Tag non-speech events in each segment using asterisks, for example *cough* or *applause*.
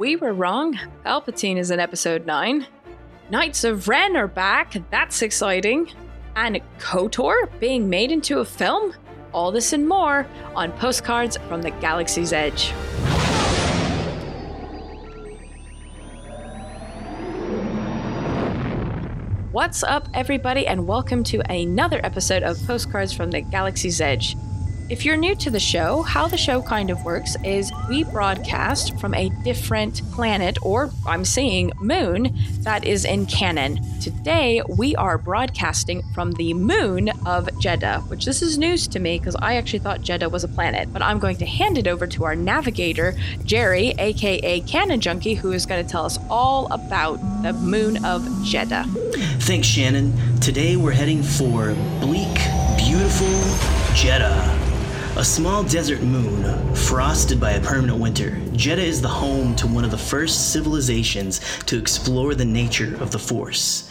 we were wrong. Palpatine is in episode 9. Knights of Ren are back. That's exciting. And KOTOR being made into a film? All this and more on Postcards from the Galaxy's Edge. What's up, everybody, and welcome to another episode of Postcards from the Galaxy's Edge. If you're new to the show, how the show kind of works is we broadcast from a different planet, or I'm saying moon, that is in canon. Today, we are broadcasting from the moon of Jedha, which this is news to me because I actually thought Jedha was a planet. But I'm going to hand it over to our navigator, Jerry, aka Canon Junkie, who is going to tell us all about the moon of Jedha. Thanks, Shannon. Today we're heading for bleak, beautiful Jedha. A small desert moon, frosted by a permanent winter, Jedha is the home to one of the first civilizations to explore the nature of the Force.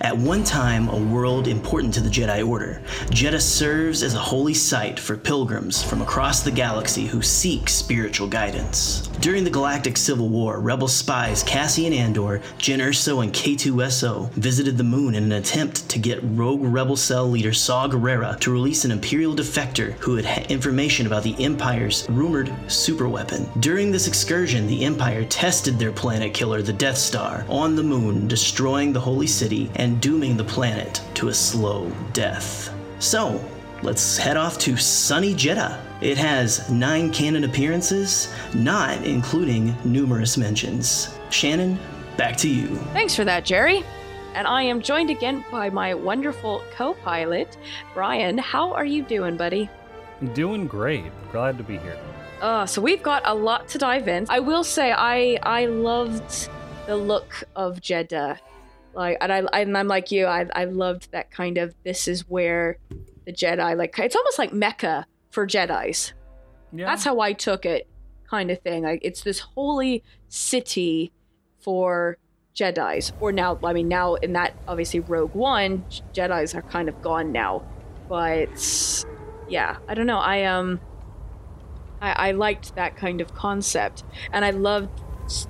At one time, a world important to the Jedi Order, Jedha serves as a holy site for pilgrims from across the galaxy who seek spiritual guidance. During the Galactic Civil War, rebel spies Cassian Andor, Jyn Erso, and K2SO visited the moon in an attempt to get rogue rebel cell leader Saw Gerrera to release an Imperial defector who had information about the Empire's rumored superweapon. During this excursion, the Empire tested their planet killer, the Death Star, on the moon, destroying the holy city and dooming the planet to a slow death. So, let's head off to sunny Jedha. It has nine canon appearances, not including numerous mentions. Shannon, back to you. Thanks for that, Jerry. And I am joined again by my wonderful co pilot, Brian. How are you doing, buddy? Doing great. Glad to be here. Uh, so we've got a lot to dive in. I will say I I loved the look of Jedha. Like and I and I'm like you, I I loved that kind of this is where the Jedi like it's almost like Mecca for Jedi's. Yeah. That's how I took it, kind of thing. Like it's this holy city for Jedi's. Or now, I mean, now in that obviously Rogue One, Jedi's are kind of gone now. But yeah, I don't know. I um, I, I liked that kind of concept, and I loved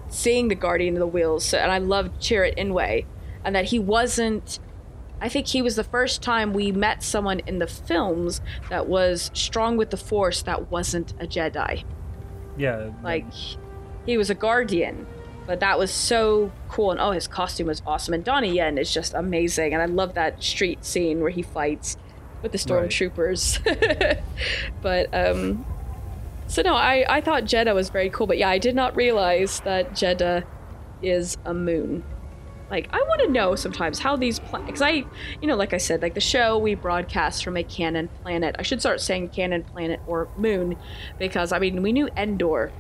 seeing the Guardian of the Whills, and I loved Chirrut Îmwe, and that he wasn't. I think he was the first time we met someone in the films that was strong with the Force that wasn't a Jedi. yeah. Like, he was a Guardian, but that was so cool. And oh, his costume was awesome. And Donnie Yen is just amazing. And I love that street scene where he fights with the Right. stormtroopers. *laughs* but um, so no, I I thought Jedha was very cool. But yeah, I did not realize that Jedha is a moon. Like I want to know sometimes how these because I you know like I said like the show we broadcast from a canon planet. I should start saying canon planet or moon because I mean we knew Endor.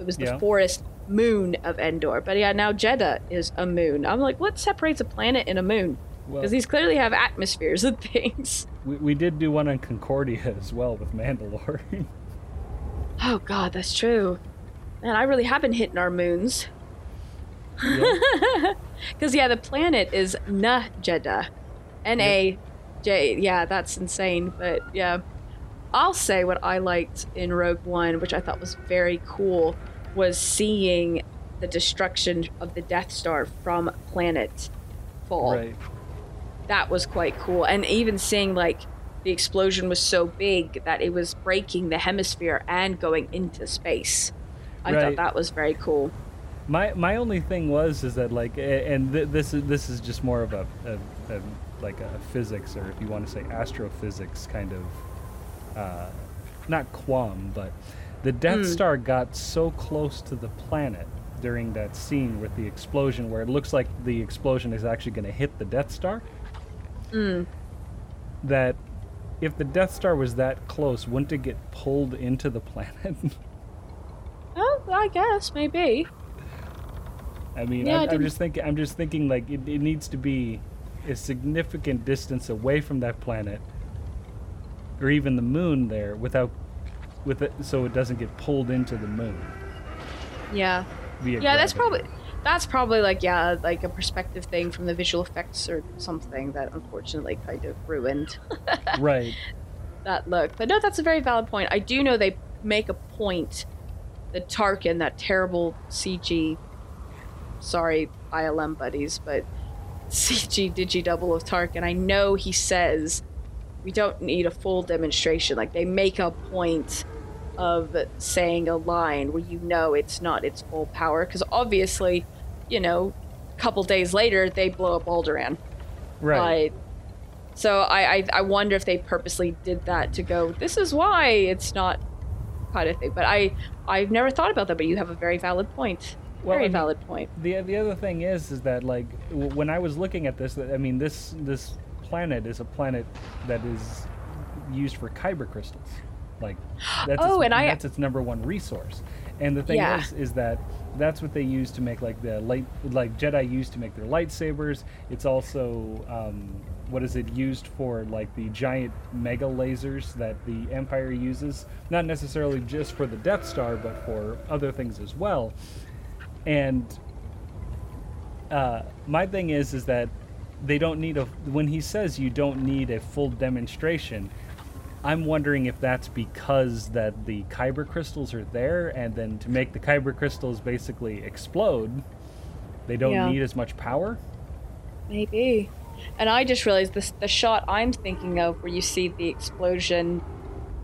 It was the Yeah. forest moon of Endor. But yeah, now Jedha is a moon. I'm like, what separates a planet and a moon? well, Because these clearly have atmospheres and *laughs* things. we, we did do one on Concordia as well with Mandalore. *laughs* Oh god, that's true. Man, I really have been hitting our moons. Because *laughs* yeah, the planet is Na Jedha, N A J. Yeah, that's insane. But yeah, I'll say what I liked in Rogue One, which I thought was very cool, was seeing the destruction of the Death Star from planet fall. right. That was quite cool, and even seeing like the explosion was so big that it was breaking the hemisphere and going into space. I thought that was very cool. My my only thing was is that like, and th- this is this is just more of a, a, a like a physics or if you want to say astrophysics kind of, uh, not qualm, but the Death Hmm. Star got so close to the planet during that scene with the explosion where it looks like the explosion is actually going to hit the Death Star. Mm. that if the Death Star was that close, wouldn't it get pulled into the planet? *laughs* Oh, I guess maybe. I mean, Yeah, I I'm, I'm just thinking. I'm just thinking like it, it needs to be a significant distance away from that planet, or even the moon there, without with it, so it doesn't get pulled into the moon. Yeah. Yeah, that's probably that's probably like yeah, like a perspective thing from the visual effects or something that unfortunately kind of ruined *laughs* right. that look. But no, that's a very valid point. I do know they make a point the Tarkin, that terrible CG. Sorry, ILM buddies, but CG digi double of Tarkin. I know he says we don't need a full demonstration. Like they make a point of saying a line where you know it's not its full power because obviously, you know, a couple days later they blow up Alderaan. Right. But, so I, I I wonder if they purposely did that to go. This is why it's not kind of thing. But I I've never thought about that. But you have a very valid point. Well, very I mean, valid point. The the other thing is is that like w- when I was looking at this, I mean this this planet is a planet that is used for kyber crystals. Like *gasps* that's Oh, its, and I- that's its number one resource. And the thing Yeah. is is that that's what they use to make like the light like Jedi use to make their lightsabers. It's also um, what is it used for like the giant mega lasers that the Empire uses, not necessarily just for the Death Star, but for other things as well. And uh, my thing is is that they don't need a when he says you don't need a full demonstration i'm wondering if that's because that the kyber crystals are there and then to make the kyber crystals basically explode they don't Yeah. need as much power Maybe. And I just realized this the shot I'm thinking of where you see the explosion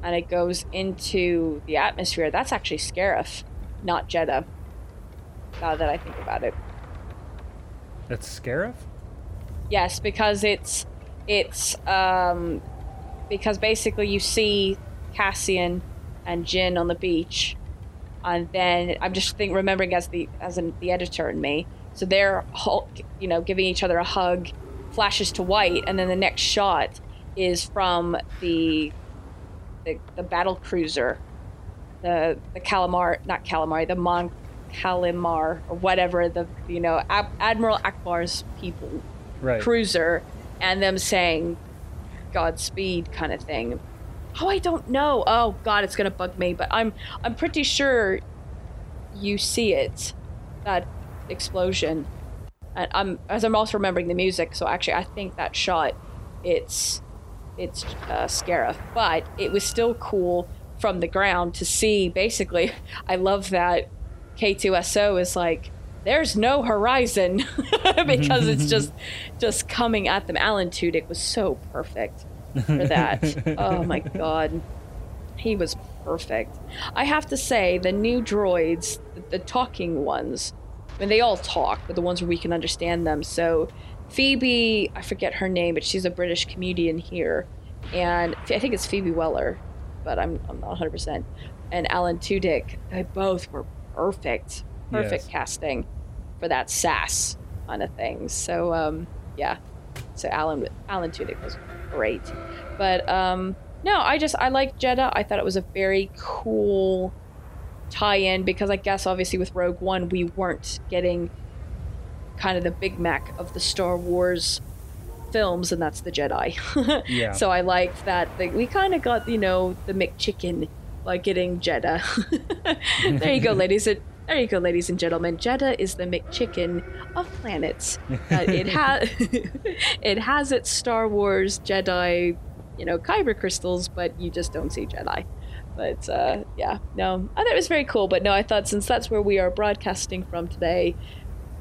and it goes into the atmosphere, that's actually Scarif, not Jedha. Now that I think about it. that's scarif Yes, because it's it's um because basically you see Cassian and Jyn on the beach and then I'm just think remembering as the as in the editor and me. So they're you know giving each other a hug, flashes to white, and then the next shot is from the the, the battle cruiser, the the Calamar not Calamari, the Mon Calamar or whatever the you know Ab- Admiral Ackbar's people right cruiser and them saying Godspeed kind of thing. Oh, I don't know. Oh God, it's gonna bug me, but I'm I'm pretty sure you see it, that explosion. And I'm as I'm also remembering the music, so actually I think that shot, it's it's uh, Scarif, but it was still cool from the ground to see. Basically, *laughs* I love that K2SO is like there's no horizon *laughs* because it's *laughs* just just coming at them. Alan Tudyk was so perfect for that. *laughs* oh my god. He was perfect. I have to say, the new droids, the, the talking ones, I mean, they all talk, but the ones where we can understand them. So, Phoebe, I forget her name, but she's a British comedian here. And I think it's Phoebe Weller, but I'm, I'm not 100%. And Alan Tudyk, they both were perfect. Perfect Yes. casting for that sass kind of thing. So, um, yeah. So, Alan, Alan Tudyk was great. But, um, no, I just, I like Jedha. I thought it was a very cool tie-in because I guess obviously with Rogue One we weren't getting kind of the Big Mac of the Star Wars films, and that's the Jedi. *laughs* Yeah. So I liked that we kind of got you know the McChicken by getting Jedha. *laughs* there you go, *laughs* ladies and there you go, ladies and gentlemen. Jedha is the McChicken of planets. Uh, it *laughs* has it has its Star Wars Jedi, you know, kyber crystals, but you just don't see Jedi. But uh, yeah, no, I thought it was very cool. But no, I thought since that's where we are broadcasting from today,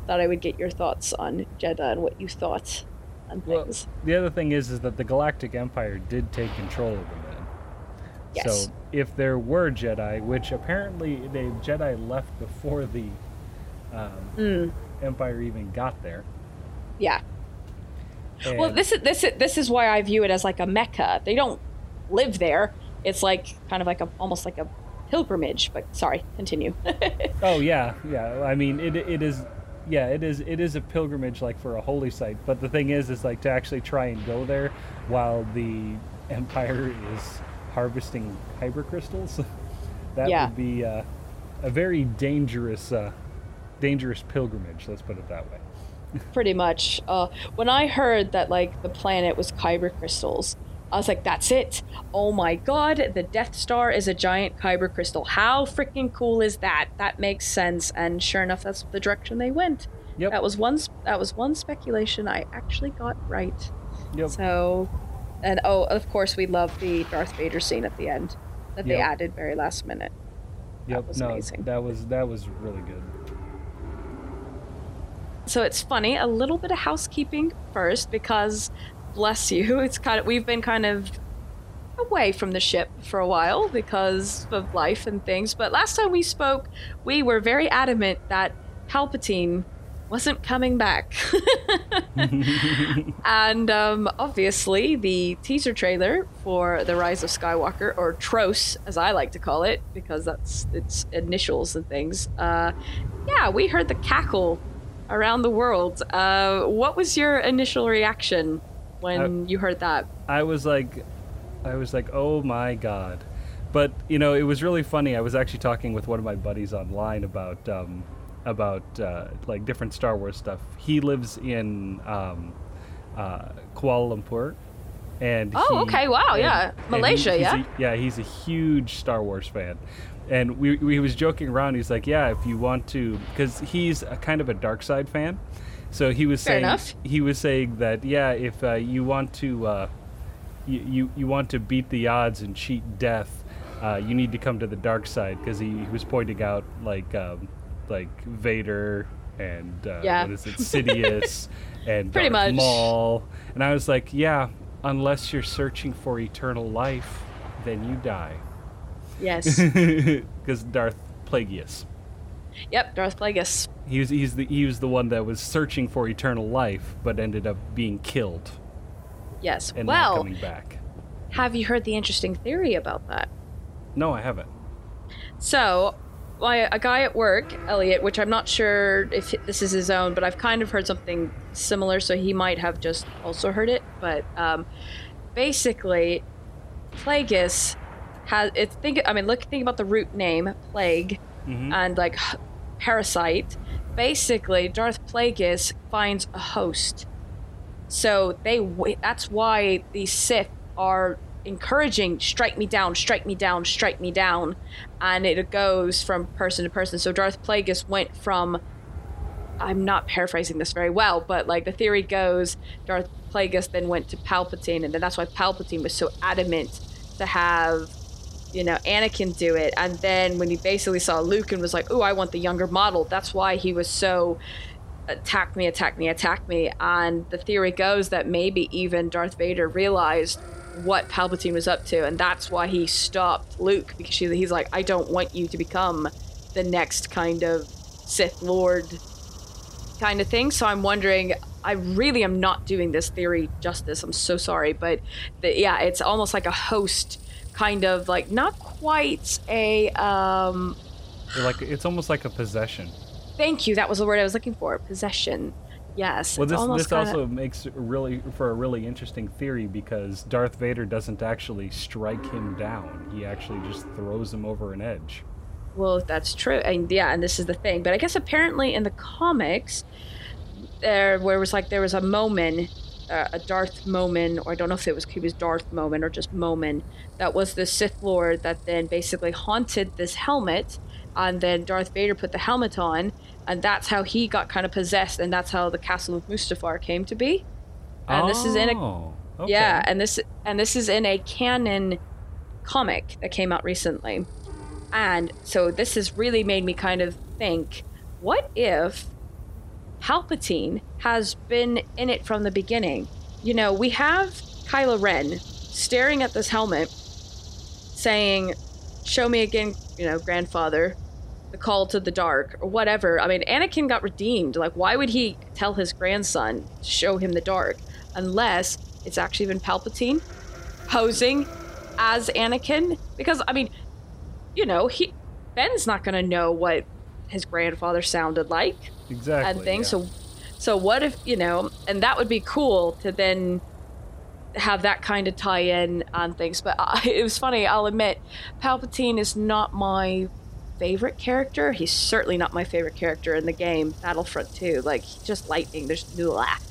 thought I would get your thoughts on Jedha and what you thought on Well, the other thing is, is that the Galactic Empire did take control of them. Yes. So if there were Jedi, which apparently the Jedi left before the um, Mm, Empire even got there. yeah. Well, this is this is this is why I view it as like a mecca. They don't live there. It's like kind of like a almost like a pilgrimage. But sorry, continue. *laughs* Oh yeah, yeah. I mean, it it is, yeah, it is it is a pilgrimage like for a holy site. But the thing is, is like to actually try and go there while the Empire is harvesting kyber crystals. *laughs* that Yeah. would be uh, a very dangerous, uh, dangerous pilgrimage. Let's put it that way. *laughs* Pretty much. Uh, when I heard that like the planet was kyber crystals, I was like, "That's it! Oh my god, the Death Star is a giant kyber crystal. How freaking cool is that? That makes sense." And sure enough, that's the direction they went. Yep. That was one. That was one speculation I actually got right. Yep. So, and oh, of course, we love the Darth Vader scene at the end that they added very last minute. Yep. that was no, amazing. that was that was really good. So it's funny, a little bit of housekeeping first because bless you, *laughs* it's kind of we've been kind of away from the ship for a while because of life and things. But last time we spoke, we were very adamant that Palpatine wasn't coming back. *laughs* and um, obviously, the teaser trailer for The Rise of Skywalker, or TROS as I like to call it, because that's its initials and things. Uh, yeah, we heard the cackle around the world. Uh, what was your initial reaction when you heard that? I was like, I was like, oh my god. But you know, it was really funny. I was actually talking with one of my buddies online about um, about uh, like different Star Wars stuff. He lives in um, uh, Kuala Lumpur, and Oh, he- okay, wow, and- yeah. and he- Malaysia, yeah? a- yeah, he's a huge Star Wars fan. And we, we was joking around. He's like, "Yeah, if you want to, because he's a kind of a dark side fan. So he was Fair saying enough. he was saying that yeah, if uh, you want to uh, you, you you want to beat the odds and cheat death, uh, you need to come to the dark side because he, he was pointing out like um, like Vader and uh, Yeah. what is it, Sidious *laughs* and Pretty Darth much. Maul, and I was like, yeah, unless you're searching for eternal life, then you die Yes. *laughs* because Darth Plagueis. yep, Darth Plagueis. He was he's the he was the one that was searching for eternal life, but ended up being killed Yes. and not well, coming back. have you heard the interesting theory about that? No, I haven't. So, my, a guy at work, Elliot, which I'm not sure if this is his own, but I've kind of heard something similar, so he might have just also heard it. But um, basically, Plagueis has it's think. I mean, look, think about the root name, plague, Mhm. and like parasite. Basically, Darth Plagueis finds a host. So they that's why the Sith are encouraging strike me down, strike me down, strike me down, and it goes from person to person. So Darth Plagueis went from I'm not paraphrasing this very well, but like the theory goes, Darth Plagueis then went to Palpatine, and then that's why Palpatine was so adamant to have, you know, Anakin do it. And then when he basically saw Luke and was like, "Oh, I want the younger model," that's why he was so attack me, attack me, attack me. And the theory goes that maybe even Darth Vader realized what Palpatine was up to, and that's why he stopped Luke because she, he's like, I don't want you to become the next kind of Sith Lord kind of thing. So I'm wondering. I really am not doing this theory justice. I'm so sorry, but the, yeah, it's almost like a host, kind of like not quite a um, They're like it's almost like a possession. Thank you. That was the word I was looking for. Possession. Yes. Well, this this kinda- also makes really for a really interesting theory because Darth Vader doesn't actually strike him down. He actually just throws him over an edge. Well, that's true, and yeah, and this is the thing. But I guess apparently in the comics, there where it was like there was a moment, uh, a Darth Momin, or I don't know if it was he was Darth Momin or just Momin. That was the Sith Lord that then basically haunted this helmet, and then Darth Vader put the helmet on, and that's how he got kind of possessed, and that's how the Castle of Mustafar came to be. And this is in a Oh, okay. Yeah, and this and this is in a canon comic that came out recently. And so this has really made me kind of think, what if Palpatine has been in it from the beginning? You know, we have Kylo Ren staring at this helmet saying, "Show me again, you know, grandfather." Call to the dark, or whatever. I mean, Anakin got redeemed. Like, why would he tell his grandson to show him the dark? unless it's actually been Palpatine posing as Anakin. Because I mean, you know, he Ben's not gonna know what his grandfather sounded like exactly. and things. yeah. So, so what if you know? And that would be cool to then have that kind of tie-in on things. But I, uh, *laughs* it was funny. I'll admit, Palpatine is not my favorite character. He's certainly not my favorite character in the game Battlefront 2. Like just lightning. There's no laugh.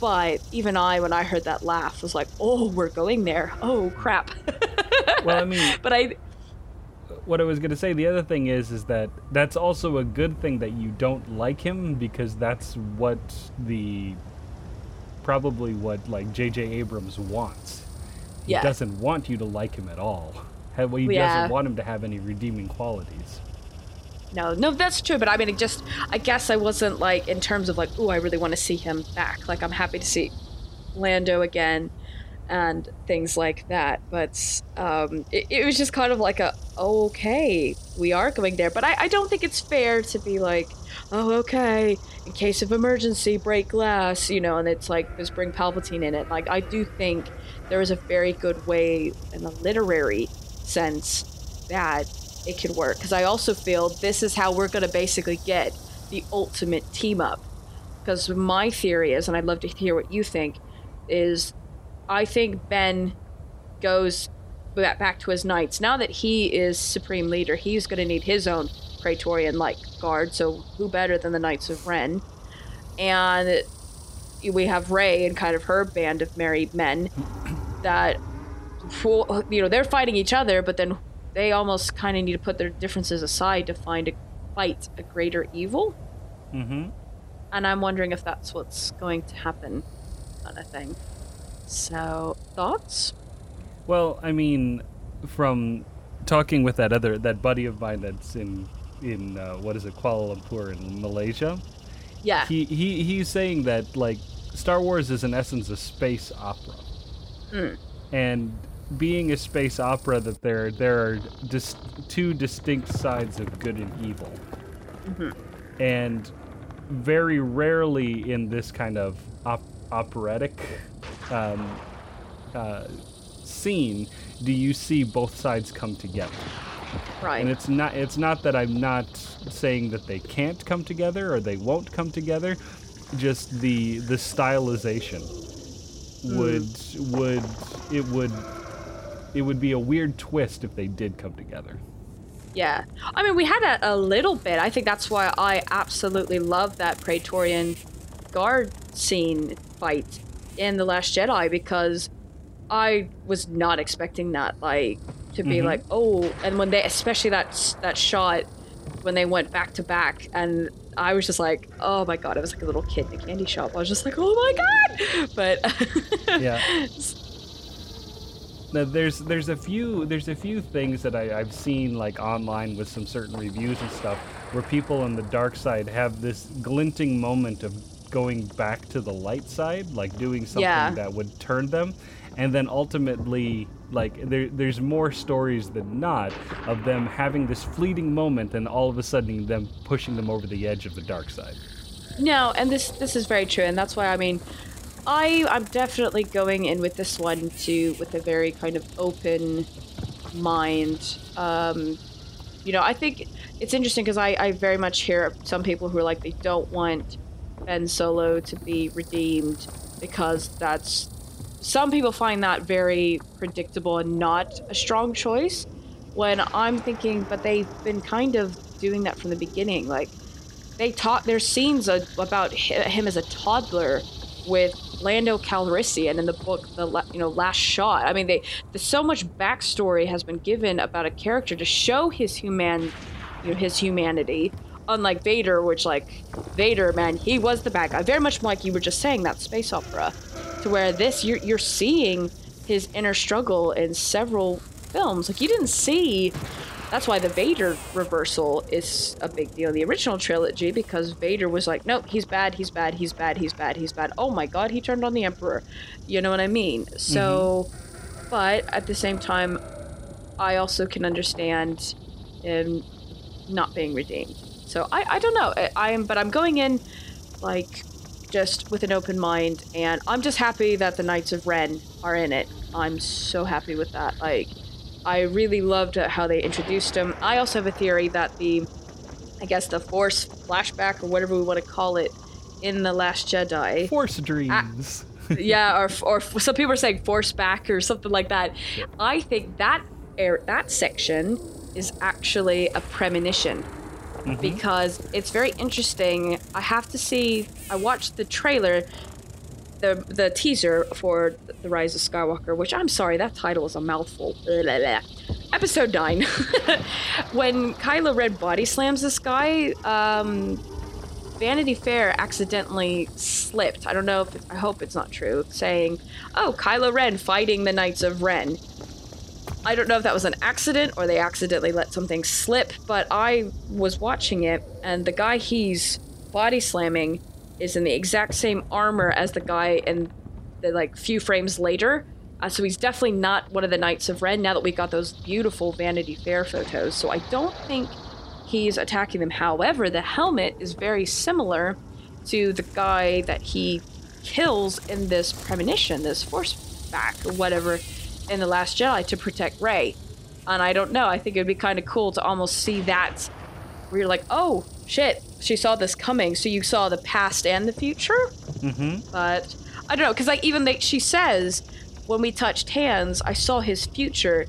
But even I, when I heard that laugh, was like, "Oh, we're going there. Oh, crap." well, I mean, *laughs* but I, what I was gonna say, the other thing is, is that that's also a good thing that you don't like him because that's what the probably what like J.J. Abrams wants. He Yeah. doesn't want you to like him at all. Well, he Yeah. doesn't want him to have any redeeming qualities. No, no, that's true. But I mean, it just, I guess I wasn't like in terms of like, oh, I really want to see him back. Like, I'm happy to see Lando again and things like that. But um, it, it was just kind of like a, okay, we are going there. But I, I don't think it's fair to be like, oh, okay, in case of emergency, break glass, you know, and it's like, just bring Palpatine in it. Like, I do think there is a very good way in a literary sense that it could work. Because I also feel this is how we're going to basically get the ultimate team up. Because my theory is, and I'd love to hear what you think, is I think Ben goes back to his knights. Now that he is supreme leader, he's going to need his own Praetorian like guard. So who better than the Knights of Ren? And we have Rey and kind of her band of merry men that you know they're fighting each other, but then they almost kind of need to put their differences aside to find a fight a greater evil. Mm-hmm. And I'm wondering if that's what's going to happen, kind of thing. So thoughts? Well, I mean, from talking with that other that buddy of mine that's in in uh, what is it Kuala Lumpur in Malaysia. Yeah. He he he's saying that like Star Wars is in essence a space opera. Mm. And being a space opera that there there are dis- two distinct sides of good and evil. Mm-hmm. And very rarely in this kind of op- operatic um, uh, scene do you see both sides come together. Right. And it's not it's not that I'm not saying that they can't come together or they won't come together. Just the the stylization would would it would it would be a weird twist if they did come together. Yeah. I mean, we had a, a little bit. I think that's why I absolutely love that Praetorian Guard scene fight in The Last Jedi because I was not expecting that. Like, to be Mhm. like, oh, and when they, especially that that shot when they went back to back, and I was just like, oh my god, it was like a little kid in a candy shop. I was just like, oh my god, but Yeah. *laughs* Now, there's there's a few there's a few things that I, I've seen like online with some certain reviews and stuff where people on the dark side have this glinting moment of going back to the light side, like doing something Yeah. that would turn them, and then ultimately like there there's more stories than not of them having this fleeting moment and all of a sudden them pushing them over the edge of the dark side. No, and this this is very true, and that's why I mean, I I'm definitely going in with this one too with a very kind of open mind. Um, you know, I think it's interesting because I I very much hear some people who are like they don't want Ben Solo to be redeemed because that's some people find that very predictable and not a strong choice. When I'm thinking, but they've been kind of doing that from the beginning, like they taught there's scenes about him as a toddler with Lando Calrissian in the book the you know last shot. I mean they so much backstory has been given about a character to show his human you know his humanity unlike Vader which like Vader man he was the bad guy. Very much like you were just saying that space opera to where this you're you're seeing his inner struggle in several films. Like you didn't see that's why the Vader reversal is a big deal in the original trilogy because Vader was like, nope, he's bad, he's bad, he's bad, he's bad, he's bad. Oh my god, he turned on the Emperor. You know what I mean? So, mm-hmm. but at the same time, I also can understand him not being redeemed. So I, I don't know. I, I am, but I'm going in like just with an open mind, and I'm just happy that the Knights of Ren are in it. I'm so happy with that. Like, I really loved uh, how they introduced him. I also have a theory that the, I guess the Force flashback or whatever we want to call it, in the Last Jedi. Force dreams. yeah, or or some people are saying Force back or something like that. I think that air, that section is actually a premonition because it's very interesting. I have to see. I watched the trailer, the the teaser for the Rise of Skywalker, which I'm sorry that title is a mouthful. Blah, blah, blah. Episode nine, *laughs* when Kylo Ren body slams this guy. Um, Vanity Fair accidentally slipped. I don't know if I hope it's not true, saying, "Oh, Kylo Ren fighting the Knights of Ren." I don't know if that was an accident or they accidentally let something slip, but I was watching it and the guy he's body slamming is in the exact same armor as the guy in the like few frames later. Uh, so he's definitely not one of the Knights of Ren now that we got those beautiful Vanity Fair photos. So I don't think he's attacking them. However, the helmet is very similar to the guy that he kills in this premonition, this force back or whatever in The Last Jedi to protect Rey. And I don't know, I think it would be kind of cool to almost see that where you're like, oh shit, she saw this coming. So you saw the past and the future? Mm-hmm. But I don't know, because like even they, she says, when we touched hands, I saw his future.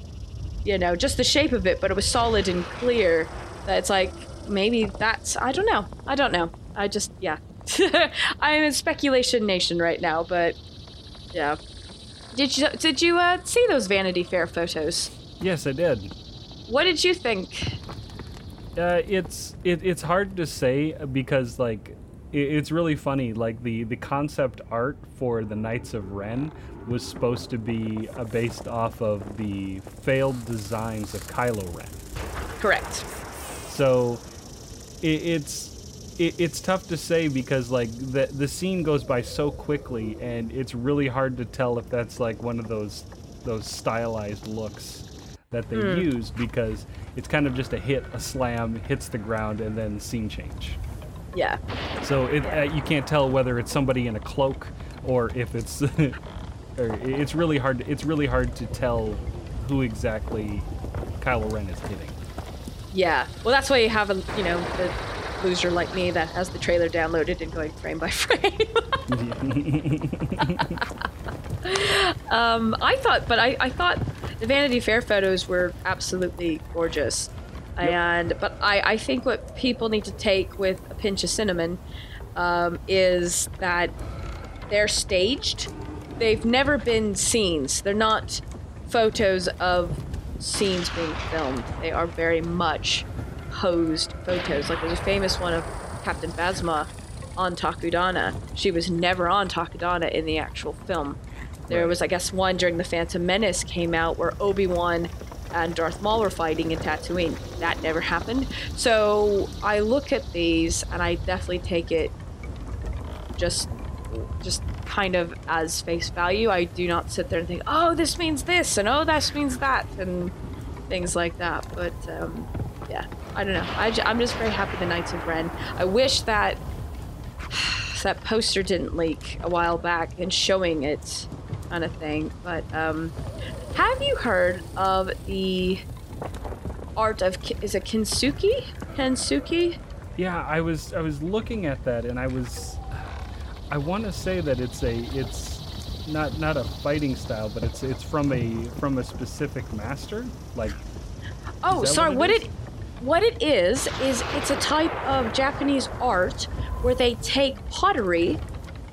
You know, just the shape of it, but it was solid and clear. That it's like maybe that's I don't know. I don't know. I just yeah. *laughs* I'm in speculation nation right now, but yeah. Did you did you uh, see those Vanity Fair photos? Yes, I did. What did you think? Uh, it's it, it's hard to say because like it's really funny. Like the the concept art for the Knights of Ren was supposed to be uh, based off of the failed designs of Kylo Ren. Correct. So it, it's it, it's tough to say because like the the scene goes by so quickly and it's really hard to tell if that's like one of those those stylized looks that they Hmm. used because it's kind of just a hit, a slam, hits the ground, and then scene change. Yeah. So it, uh, you can't tell whether it's somebody in a cloak or if it's. *laughs* or it's really hard. It's really hard to tell who exactly Kylo Ren is hitting. Yeah. Well, that's why you have a you know the loser like me that has the trailer downloaded and going frame by *laughs* frame. *laughs* um, I thought, but I, I thought the Vanity Fair photos were absolutely gorgeous. And but I, I think what people need to take with a pinch of cinnamon um, is that they're staged. They've never been scenes. They're not photos of scenes being filmed. They are very much posed photos. Like there's a famous one of Captain Phasma on Takodana. She was never on Takodana in the actual film. There was, I guess, one during the Phantom Menace came out where Obi Wan and Darth Maul were fighting in Tatooine. That never happened. So I look at these and I definitely take it just just kind of as face value. I do not sit there and think, oh, this means this, and oh, this means that, and things like that. But um, yeah, I don't know. I am just very happy the Knights of Ren. I wish that *sighs* that poster didn't leak a while back and showing it kind of thing. But um, have you heard of the art of is it Kinsuki? Kensuki? Yeah, I was I was looking at that and I was I want to say that it's a it's not not a fighting style, but it's it's from a from a specific master. Like Oh, sorry. what What it it what it is is it's a type of Japanese art where they take pottery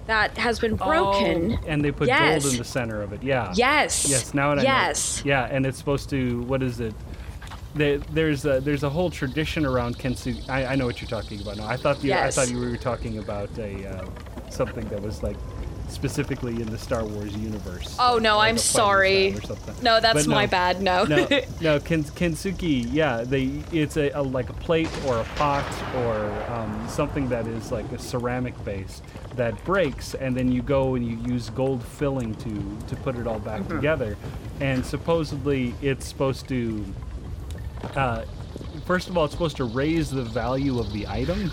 that has been broken. Oh, and they put Yes. gold in the center of it. Yeah. Yes. Yes. Now I know. Yes. Yeah, and it's supposed to. What is it? There, there's a, there's a whole tradition around Kensu. I, I know what you're talking about now. I thought you Yes. I thought you were talking about a uh, something that was like specifically in the Star Wars universe. Oh no, like I'm sorry. style or something. No, that's But my bad. No. no, *laughs* no, ken, Kensuki, yeah, they it's a, a like a plate or a pot or um, something that is like a ceramic base that breaks, and then you go and you use gold filling to to put it all back Mm-hmm. together, and supposedly it's supposed to. Uh, first of all, it's supposed to raise the value of the item,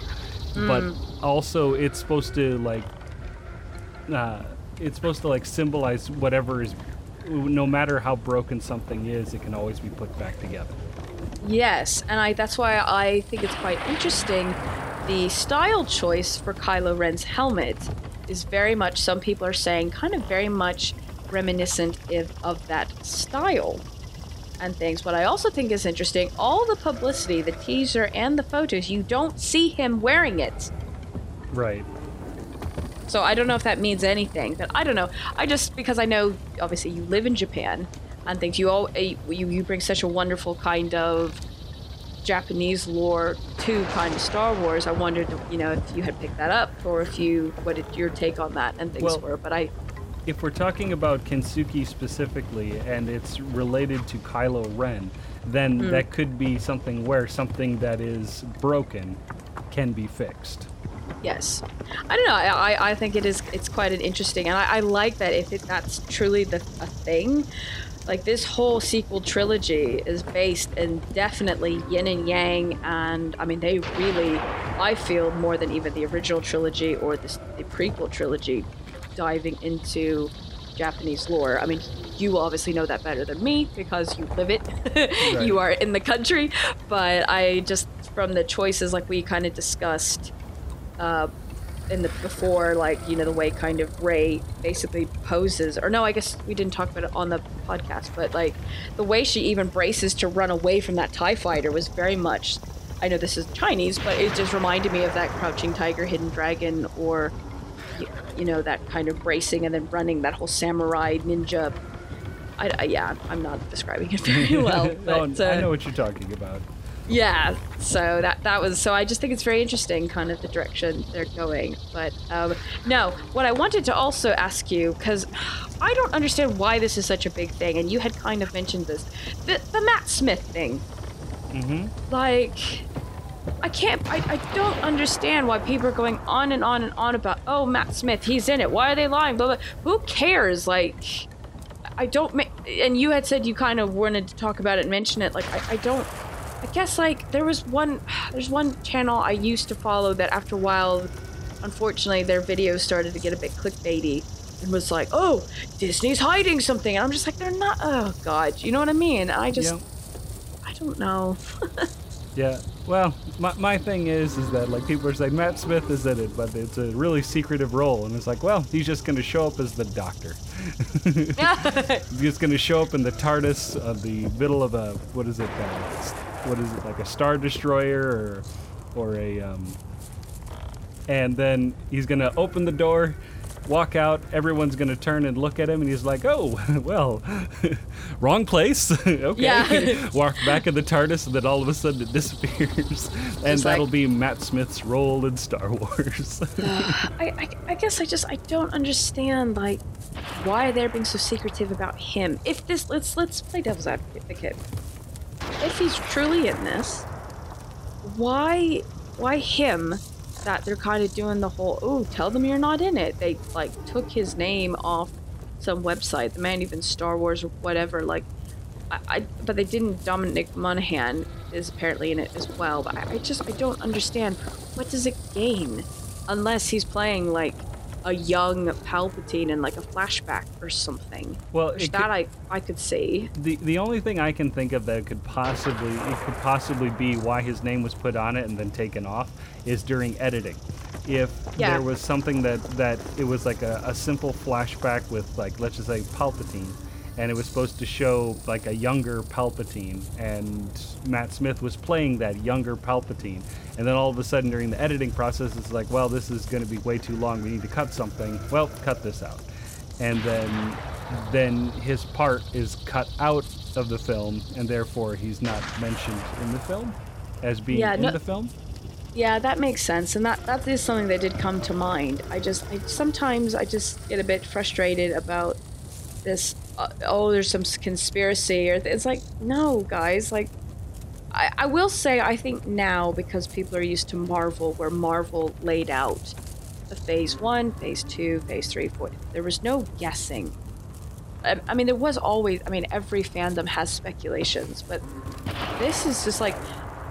but Mm. also it's supposed to like uh, it's supposed to like symbolize whatever is no matter how broken something is it can always be put back together Yes, and I that's why I think it's quite interesting. The style choice for Kylo Ren's helmet is very much some people are saying kind of very much reminiscent of, of that style and things. What I also think is interesting, all the publicity, the teaser and the photos, you don't see him wearing it. right So I don't know if that means anything, but I don't know. I just because I know obviously you live in Japan and things you all eh, you you bring such a wonderful kind of Japanese lore to kind of Star Wars. I wondered, you know, if you had picked that up or if you what did your take on that and things Well, were. But I if we're talking about Kensuke specifically and it's related to Kylo Ren, then Hmm. that could be something where something that is broken can be fixed. Yes, I don't know. I, I, think it is. It's quite an interesting, and I, I like that if it, that's truly the a thing. Like this whole sequel trilogy is based in definitely yin and yang, and I mean they really, I feel more than even the original trilogy or this, the prequel trilogy, diving into Japanese lore. I mean, you obviously know that better than me because you live it. *laughs* Right. you are in the country, but I just from the choices like we kind of discussed uh, in the before, like you know the way kind of Rey basically poses, or no, I guess we didn't talk about it on the podcast, but like the way she even braces to run away from that Tie Fighter was very much. I know this is Chinese, but it just reminded me of that Crouching Tiger, Hidden Dragon, or you know that kind of bracing and then running, that whole samurai ninja. I, I- yeah, I'm not describing it *laughs* very *laughs* well, but I uh, know what you're talking about. Yeah so that that was so i just think it's very interesting kind of the direction they're going but um no what i wanted to also ask you because i don't understand why this is such a big thing and you had kind of mentioned this the, the matt smith thing hmm like i can't I, I don't understand why people are going on and on and on about oh matt smith he's in it why are they lying blah, blah. who cares like i don't ma- and you had said you kind of wanted to talk about it and mention it like i, I don't I guess like there was one *sighs* there's one channel I used to follow that after a while unfortunately their videos started to get a bit clickbaity and was like, "Oh, Disney's hiding something." And I'm just like, "They're not oh god." You know what I mean? I just Yeah. I don't know. *laughs* Yeah. Well, my, my thing is, is that like people are saying Matt Smith is in it, but it's a really secretive role, and it's like, well, he's just going to show up as the Doctor. *laughs* *laughs* he's just going to show up in the TARDIS of the middle of a what is it? Uh, what is it like a star destroyer or or a um, and then he's going to open the door. Walk out, everyone's gonna turn and look at him, and he's like, Oh, *laughs* well, *laughs* wrong place. *laughs* okay. Yeah. Walk back in the TARDIS, and then all of a sudden it disappears. and Just that'll be Matt Smith's role in Star Wars. *sighs* I, I I guess I just I don't understand like why they're being so secretive about him. If this let's let's play devil's advocate. If he's truly in this, why why him that they're kind of doing the whole oh tell them you're not in it. They like took his name off some website the man even star wars or whatever like I, but they didn't dominic monaghan is apparently in it as well but I, I just i don't understand. What does it gain unless he's playing like a young palpatine in like a flashback or something well, that could- i i could see the the only thing I can think of that could possibly it could possibly be why his name was put on it and then taken off is during editing. If Yeah. there was something that that it was like a, a simple flashback with like let's just say Palpatine, and it was supposed to show like a younger Palpatine, and Matt Smith was playing that younger Palpatine, and then all of a sudden during the editing process it's like well this is going to be way too long we need to cut something well cut this out and then then his part is cut out of the film and therefore he's not mentioned in the film as being Yeah, in no- the film Yeah, that makes sense, and that that is something that did come to mind. I just I, sometimes I just get a bit frustrated about this. Uh, oh, there's some conspiracy, or it's like no, guys. Like, I I will say I think now because people are used to Marvel, where Marvel laid out the Phase One, Phase Two, Phase Three, Four. There was no guessing. I, I mean, there was always. I mean, every fandom has speculations, but this is just like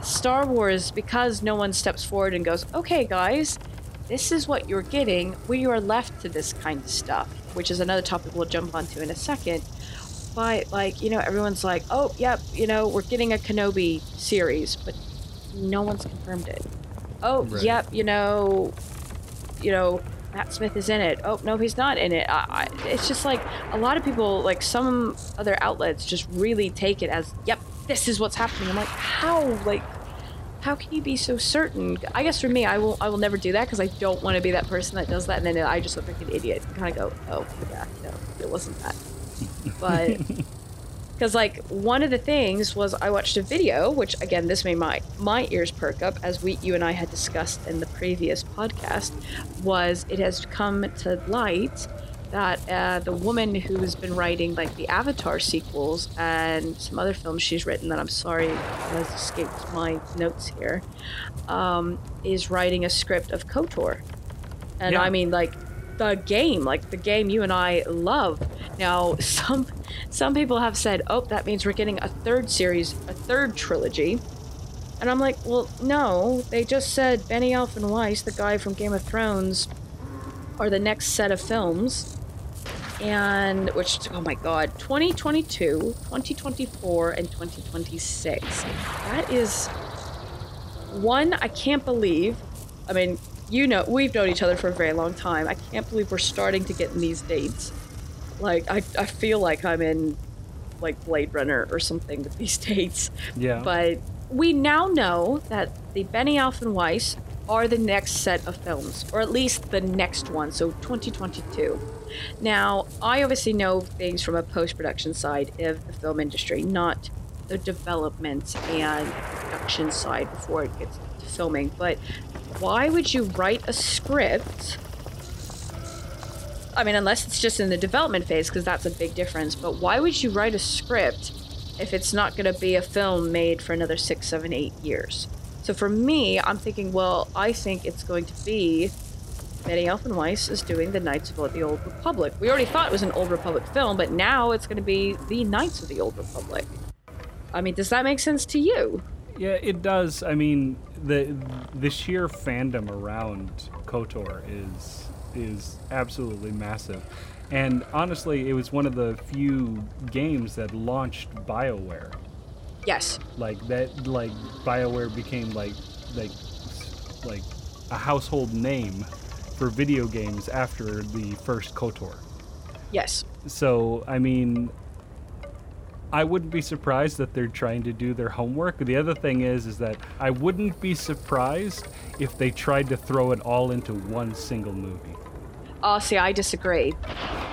Star Wars because no one steps forward and goes, "Okay, guys, this is what you're getting. We are left to this kind of stuff," which is another topic we'll jump onto in a second. But like, you know, everyone's like, "Oh, yep, you know, we're getting a Kenobi series," but no one's confirmed it. Oh, Right. yep, you know, you know, Matt Smith is in it. Oh no, he's not in it. I, I, it's just like a lot of people, like some other outlets, just really take it as, "Yep, this is what's happening." I'm like, how? Like, how can you be so certain? I guess for me, I will, I will never do that because I don't want to be that person that does that, and then I just look like an idiot. and Kind of go, "Oh yeah, no, it wasn't that." But *laughs* because like one of the things was I watched a video, which again this made my my ears perk up as we you and I had discussed in the previous podcast, was it has come to light that uh, the woman who's been writing like the Avatar sequels and some other films she's written that I'm sorry has escaped my notes here, um, is writing a script of KOTOR, and Yeah. I mean like the game, like the game you and I love. Now *laughs* some some people have said, oh, that means we're getting a third series, a third trilogy. And I'm like, well, no. They just said Benioff and Weiss, the guy from Game of Thrones, are the next set of films. And which, oh my god, 2022, 2024, and 2026. That is one I can't believe. I mean, you know, we've known each other for a very long time. I can't believe we're starting to get in these dates. Like, I, I feel like I'm in, like, Blade Runner or something with these *laughs* dates. Yeah. But we now know that the Benioff and Weiss are the next set of films, or at least the next one, so 2022. Now, I obviously know things from a post production side of the film industry, not the development and production side before it gets to filming. But why would you write a script? I mean, unless it's just in the development phase, because that's a big difference. But why would you write a script if it's not going to be a film made for another six, seven, eight years? So for me, I'm thinking, well, I think it's going to be Benioff and Weiss is doing the Knights of the Old Republic. We already thought it was an Old Republic film, but now it's going to be the Knights of the Old Republic. I mean, does that make sense to you? Yeah, it does. I mean, the the sheer fandom around KOTOR is is absolutely massive. And honestly, it was one of the few games that launched BioWare. Yes. Like that like BioWare became like like like a household name for video games after the first KOTOR. Yes. So, I mean, I wouldn't be surprised that they're trying to do their homework. The other thing is, is that I wouldn't be surprised if they tried to throw it all into one single movie. Oh, see, I disagree.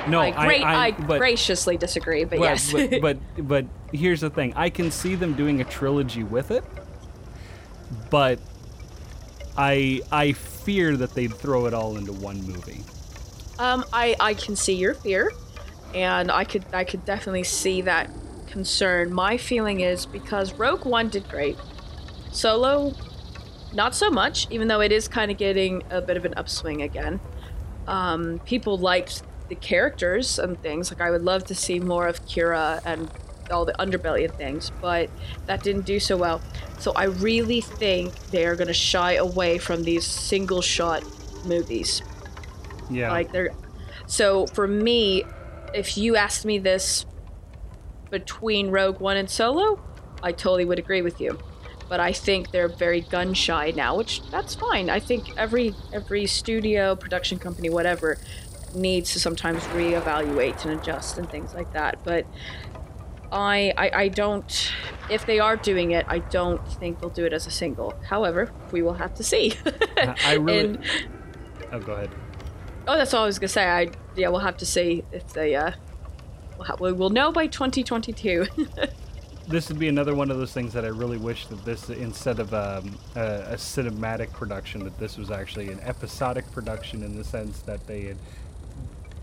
No, I, gra- I, but, graciously disagree, but, but, yes. but, but *laughs* but here's the thing: I can see them doing a trilogy with it, but I I fear that they'd throw it all into one movie. Um, I I can see your fear, and I could I could definitely see that concern. My feeling is because Rogue One did great, Solo, not so much. Even though it is kind of getting a bit of an upswing again. Um, people liked the characters and things. Like I would love to see more of Qi'ra and all the underbelly and things, but that didn't do so well. So I really think they are going to shy away from these single shot movies. Yeah. Like they're so for me, if you asked me this between Rogue One and Solo, I totally would agree with you. But I think they're very gun shy now, which that's fine. I think every every studio, production company, whatever, needs to sometimes reevaluate and adjust and things like that. But I, I I don't if they are doing it, I don't think they'll do it as a single. However, we will have to see. I- *laughs* really. And- oh, go ahead. Oh, that's all I was gonna say. I yeah, we'll have to see if they uh, we'll, ha- we will know by 2022. *laughs* this would be another one of those things that I really wish that this, instead of um, a, a cinematic production, that this was actually an episodic production in the sense that they had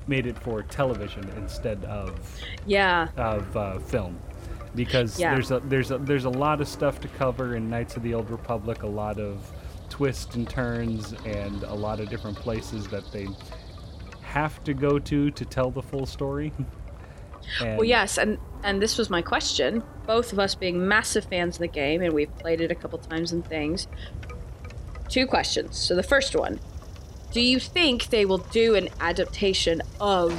made it for television instead of yeah, of uh, film, because Yeah. there's a there's a there's a lot of stuff to cover in Knights of the Old Republic, a lot of twists and turns, and a lot of different places that they have to go to to tell the full story. *laughs* and well, yes, and and this was my question. Both of us being massive fans of the game, and we've played it a couple times and things. Two questions. So the first one: Do you think they will do an adaptation of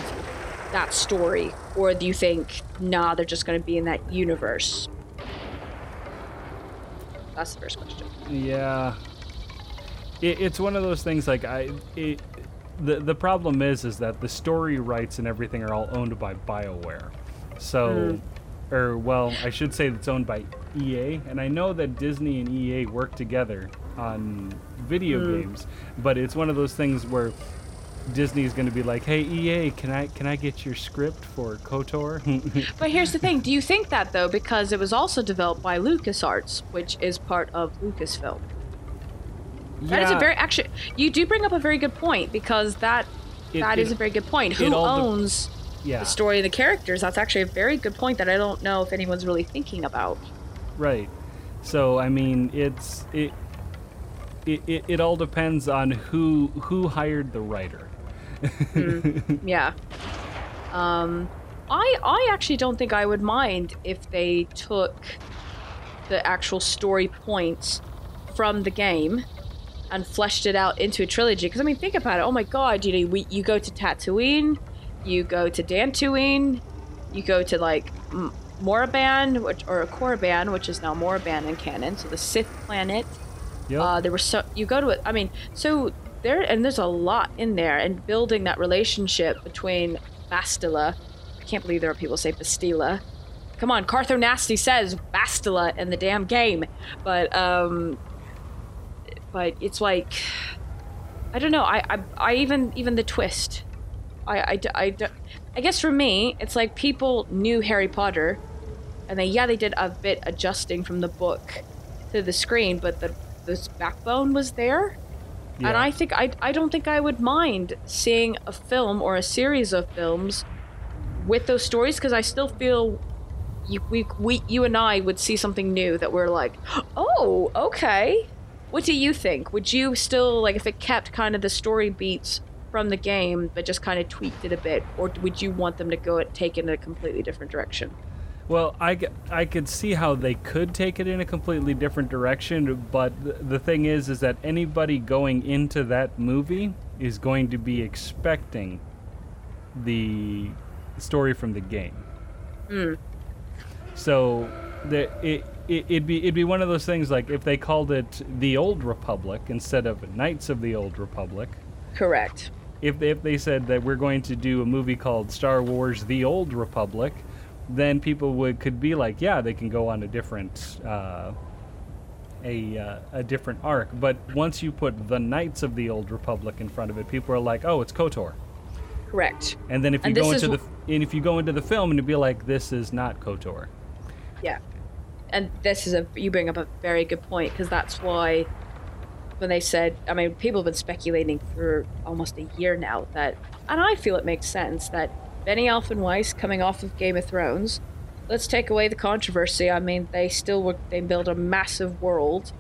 that story, or do you think nah, they're just going to be in that universe? That's the first question. Yeah. It, it's one of those things like I it, the the problem is is that the story rights and everything are all owned by BioWare. So hmm. or well, I should say it's owned by EA and I know that Disney and EA work together on video hmm. games, but it's one of those things where Disney is going to be like, "Hey EA, can I can I get your script for KOTOR?" *laughs* But here's the thing: Do you think that though, because it was also developed by LucasArts, which is part of Lucasfilm? That is a very actually. You do bring up a very good point because that it, That it, is a very good point. Who owns yeah the story of the characters? That's actually a very good point that I don't know if anyone's really thinking about. Right. So I mean, it's it, it it it all depends on who who hired the writer. *laughs* Yeah. Um, I I actually don't think I would mind if they took the actual story points from the game and fleshed it out into a trilogy. Because I mean, think about it. Oh my God! You know, we, you go to Tatooine, you go to Dantooine, you go to like M- Moraband, which or Korriban, which is now Moraband in canon, so the Sith planet. Yep. Uh, there were so you go to it. I mean, so there and there's a lot in there, and building that relationship between Bastila. I can't believe there are people who say Bastila. Come on, Carth Onasi says Bastila in the damn game, but um, but it's like I don't know. I I, I even even the twist. I, I, I, I guess for me, it's like people knew Harry Potter, and they yeah they did a bit adjusting from the book to the screen, but the this backbone was there. And I think I I don't think I would mind seeing a film or a series of films with those stories because I still feel you we, we you and I would see something new that we're like, *gasps* oh okay. What do you think? Would you still like if it kept kind of the story beats from the game but just kind of tweaked it a bit, or would you want them to go take it in a completely different direction? Well, I, I could see how they could take it in a completely different direction, but th- the thing is, is that anybody going into that movie is going to be expecting the story from the game. Hmm. So the, it, it, it'd be it'd be one of those things like if they called it the Old Republic instead of Knights of the Old Republic. Correct. If they, if they said that we're going to do a movie called Star Wars: The Old Republic, then people would could be like, yeah, they can go on a different uh, a uh, a different arc. But once you put the Knights of the Old Republic in front of it, people are like, oh, it's Kotor. Correct. And then if you And go into the and if you go into the film and you'd be like, this is not Kotor. Yeah. And this is a you bring up a very good point because that's why when they said I mean people have been speculating for almost a year now that and I feel it makes sense that Benioff Weiss coming off of Game of Thrones let's take away the controversy I mean they still were they built a massive world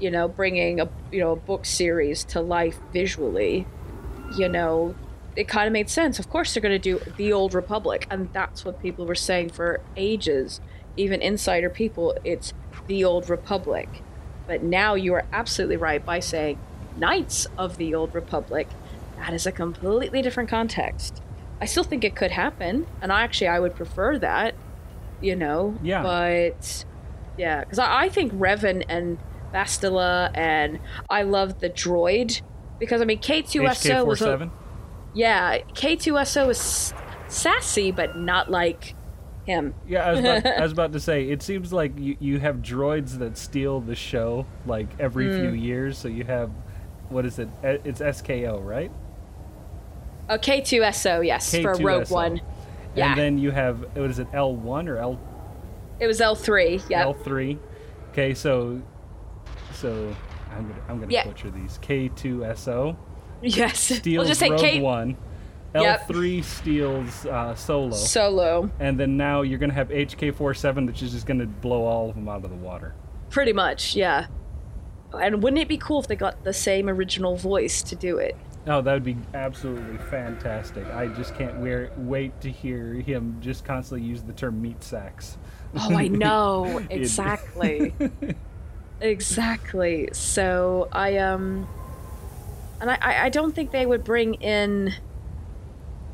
you know bringing a you know a book series to life visually you know it kind of made sense. Of course, they're going to do the Old Republic, and that's what people were saying for ages. Even insider people, it's the Old Republic. But now you are absolutely right by saying Knights of the Old Republic. That is a completely different context. I still think it could happen, and I actually I would prefer that, you know. Yeah. But yeah, because I, I think Revan and Bastila, and I love the droid because I mean K2SO was a, yeah, K2SO was sassy, but not like him. Yeah, I was, about, *laughs* I was about to say. It seems like you, you have droids that steal the show like every few Mm. years. So you have, what is it? It's SKO, right? Oh, K2SO, yes, for K2SO. Rogue One. Yeah, And then you have what is it? L one or L it was L3. Yeah, L three? Okay, so so I'm gonna I'm gonna Yeah. butcher these. K two SO *laughs* yes. steals we'll just say Rogue K One. L Yep. three steals uh, Solo. Solo, and then now you're gonna have HK four seven, which is just gonna blow all of them out of the water. pretty much. Yeah. And wouldn't it be cool if they got the same original voice to do it? Oh, that would be absolutely fantastic. I just can't wear, wait to hear him just constantly use the term meat sacks. Oh, I *laughs* know *laughs* exactly. *laughs* exactly. So I um, and I I don't think they would bring in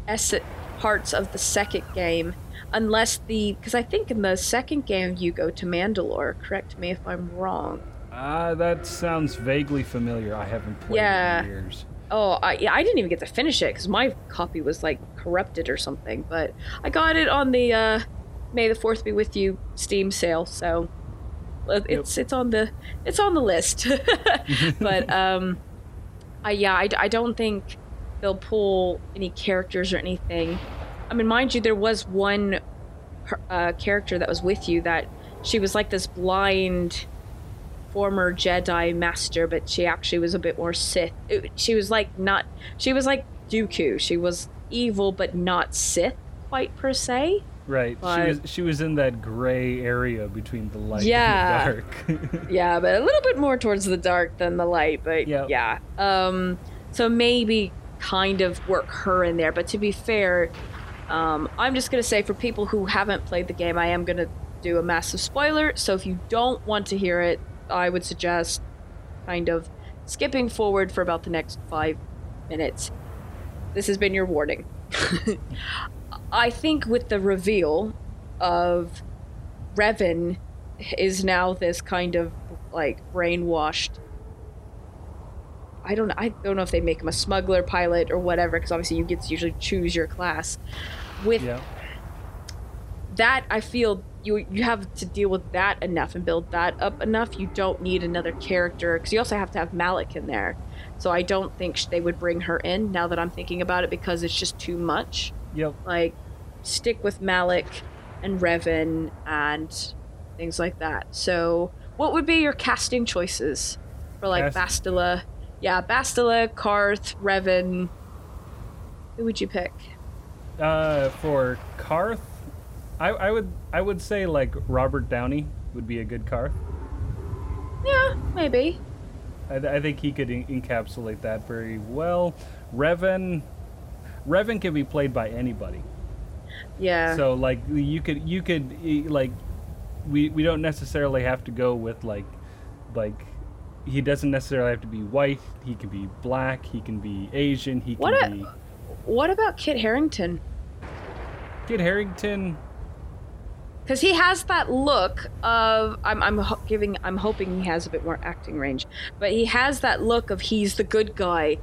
ess- parts of the second game unless the because I think in the second game you go to Mandalore. Correct me if I'm wrong. Ah, that sounds vaguely familiar. I haven't played Yeah. it in years. Oh, I, yeah, I didn't even get to finish it because my copy was like corrupted or something. But I got it on the uh, May the Fourth be with you Steam sale, so uh, it's it's on the it's on the list. *laughs* but *laughs* um, I yeah, I, I don't think they'll pull any characters or anything. I mean, mind you, there was one uh, character that was with you that she was like this blind former Jedi master, but she actually was a bit more Sith. It- she was like not. She was like Dooku. She was evil, but not Sith quite per se. Right. But- she was she was in that gray area between the light Yeah. and the dark. *laughs* *laughs* Yeah, but a little bit more towards the dark than the light. But Yep. yeah. Um, so maybe kind of work her in there. But to be fair, um, I'm just gonna say for people who haven't played the game, I am gonna do a massive spoiler. So if you don't want to hear it, I would suggest kind of skipping forward for about the next five minutes. This has been your warning. *laughs* I think with the reveal of Revan is now this kind of like brainwashed. I don't. I don't know if they make him a smuggler pilot or whatever, because obviously you get to usually choose your class. With yeah. that, I feel you you have to deal with that enough and build that up enough. You don't need another character because you also have to have Malak in there. So I don't think they would bring her in now that I'm thinking about it because it's just too much Yep. like stick with Malak and Revan and things like that. So, what would be your casting choices for like Cast- Bastila? Yeah, Bastila, Carth, Revan. Who would you pick? Uh, for Carth, I, I would I would say like Robert Downey would be a good Carth. Yeah, maybe. I, I think he could en- encapsulate that very well. Revan, Revan can be played by anybody. Yeah. So like you could you could like we we don't necessarily have to go with like like he doesn't necessarily have to be white. He can be black. He can be Asian. He can What a- be what about Kit Harington? Kit Harington. Because he has that look of I'm I'm giving I'm hoping he has a bit more acting range, but he has that look of he's the good guy,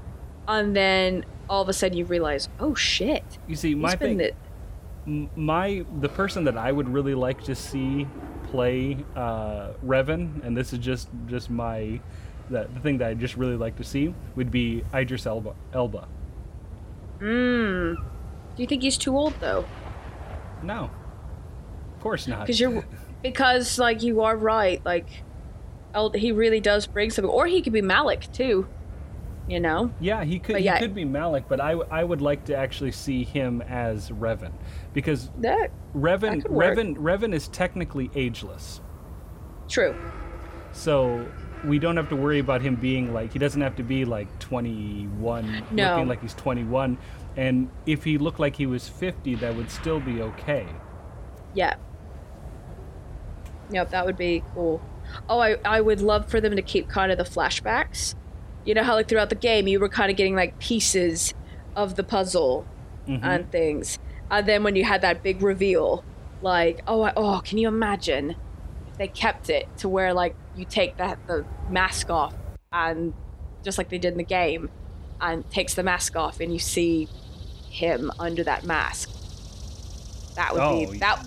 and then all of a sudden you realize, oh shit, You see, my thing, the- my the person that I would really like to see play uh, Revan, and this is just just my the, the thing that I just really like to see would be Idris Elba. Elba. Mm. Do you think he's too old though? No, of course not. Because you're, *laughs* because like you are right. Like, El- he really does bring something, or he could be Malak too. You know? Yeah, he could. But He yeah. could be Malak, but I, I would like to actually see him as Revan, because That Revan work. Revan Revan is technically ageless, true. so we don't have to worry about him being like he doesn't have to be like 21, No. looking like he's 21, and if he looked like he was 50, that would still be okay. Yeah. Yep, that would be cool. Oh, I, I would love for them to keep kind of the flashbacks. You know how like throughout the game you were kind of getting like pieces of the puzzle Mhm. and things, and then when you had that big reveal, like oh I, oh can you imagine if they kept it to where like you take that the mask off and just like they did in the game, and takes the mask off and you see him under that mask. That would Oh, be that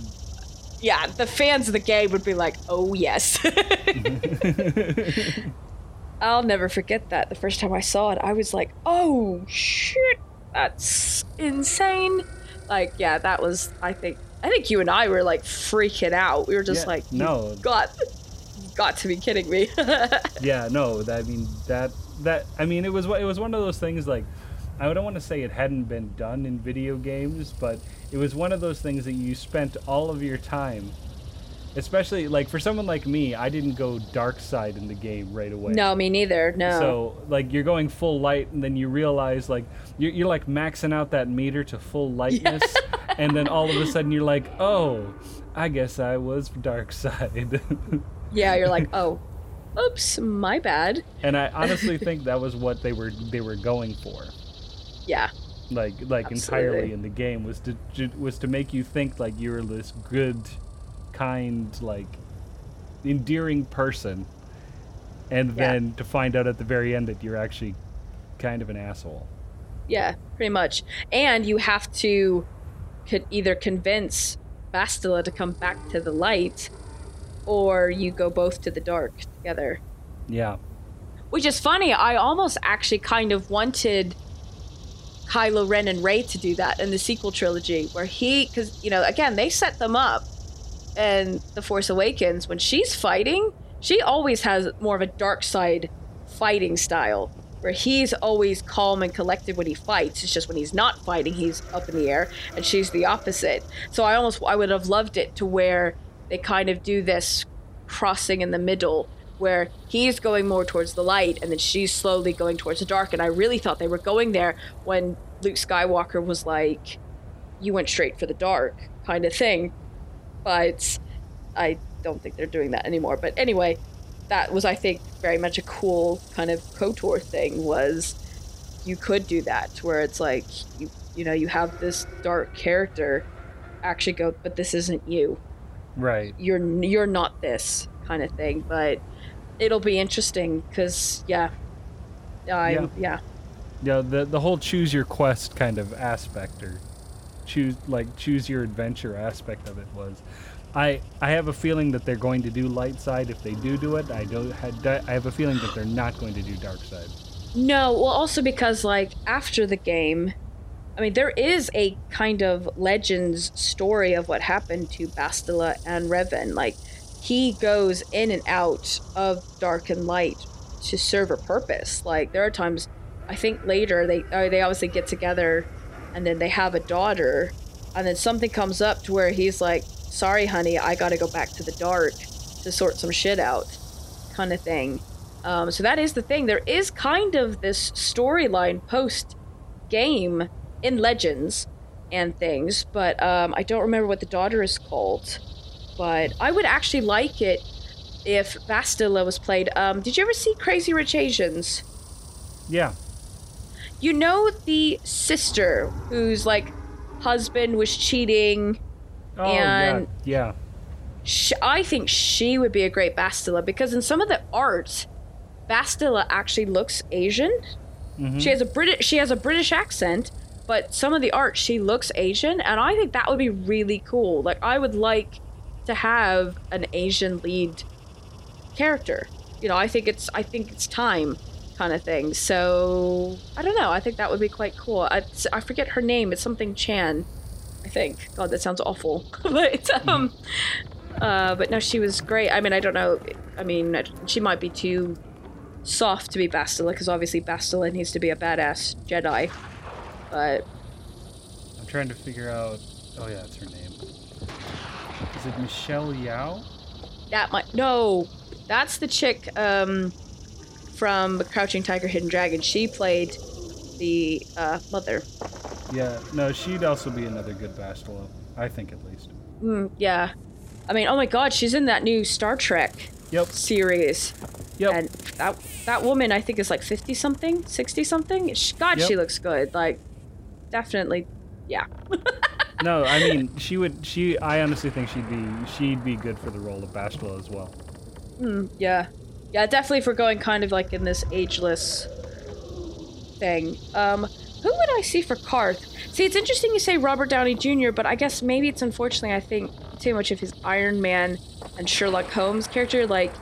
yeah, the fans of the game would be like, "Oh yes." *laughs* *laughs* *laughs* I'll never forget that. The first time I saw it, I was like, "Oh shit, that's insane!" Like, yeah, that was. I think. I think you and I were like freaking out. We were just Yeah, like, no. got, got to be kidding me." *laughs* yeah, no, that, I mean that that I mean it was it was one of those things like I don't want to say it hadn't been done in video games, but it was one of those things that you spent all of your time especially like for someone like me, I didn't go dark side in the game right away. no, me neither. No. So like you're going full light, and then you realize like you're, you're like maxing out that meter to full lightness, *laughs* and then all of a sudden you're like, oh, I guess I was dark side. *laughs* yeah, you're like, "Oh, oops, my bad." and I honestly *laughs* think that was what they were they were going for. Yeah. Like like Absolutely. entirely in the game was to ju- was to make you think like you were this good, kind like endearing person, and Yeah. then to find out at the very end that you're actually kind of an asshole. Yeah, pretty much. And you have to could either convince Bastila to come back to the light, or you go both to the dark together. Yeah. Which is funny. I almost actually kind of wanted Kylo Ren and Rey to do that in the sequel trilogy, where he, because you know, again, they set them up in the Force Awakens when she's fighting. She always has more of a dark side fighting style. where he's always calm and collected when he fights. It's just when he's not fighting, he's up in the air, and she's the opposite. So I almost I would have loved it to where they kind of do this crossing in the middle where he's going more towards the light and then she's slowly going towards the dark and I really thought they were going there when Luke Skywalker was like you went straight for the dark kind of thing but I don't think they're doing that anymore. But anyway that was I think very much a cool kind of KOTOR thing was you could do that where it's like you you know you have this dark character actually go but this isn't you. Right. you're you're not this kind of thing. But it'll be interesting because yeah. I'm, yeah. Yeah, the the whole choose your quest kind of aspect or choose like choose your adventure aspect of it was I I have a feeling that they're going to do light side if they do do it. I don't I have a feeling that they're not going to do dark side. no well also because like after the game i mean there is a kind of legends story of what happened to bastila and revan like he goes in and out of dark and light to serve a purpose like there are times i think later they uh, they obviously get together and then they have a daughter and then something comes up to where he's like sorry honey i gotta go back to the dark to sort some shit out kind of thing. Um, so that is the thing. There is kind of this storyline post game in legends and things but um, i don't remember what the daughter is called but i would actually like it if bastila was played. Um, did you ever see crazy rich asians? Yeah. You know the sister whose like husband was cheating Oh And- yeah. Yeah. sh- I think she would be a great Bastila because in some of the art, Bastila actually looks Asian. Mhm. She has a British she has a British accent, but some of the art she looks Asian, and I think that would be really cool. Like I would like to have an Asian lead character. You know, I think it's I think it's time kind of thing. So I don't know. I think that would be quite cool. I, I forget her name. It's something Chan. I think. God, that sounds awful. *laughs* but um, uh, but no, she was great. I mean, I don't know. I mean, she might be too soft to be Bastila because obviously Bastila needs to be a badass Jedi. But I'm trying to figure out. Oh yeah, it's her name. Is it Michelle Yeoh? that might no, that's the chick um, from Crouching Tiger, Hidden Dragon. She played the uh, mother. Yeah. No, she'd also be another good Bastila. I think at least. Mm, yeah, I mean, oh my God, she's in that new Star Trek Yep. series. Yep. And that that woman, I think, is like fifty something, sixty something. Sh- God, she looks good. Like, definitely, yeah. *laughs* no, I mean she would. She. I honestly think she'd be. She'd be good for the role of Bastila as well. Mm, yeah, yeah, definitely. If we're going kind of like in this ageless thing, um, who would I see for Carth? See, it's interesting you say Robert Downey Jr., but I guess maybe it's unfortunately I think too much of his Iron Man and Sherlock Holmes character. Like,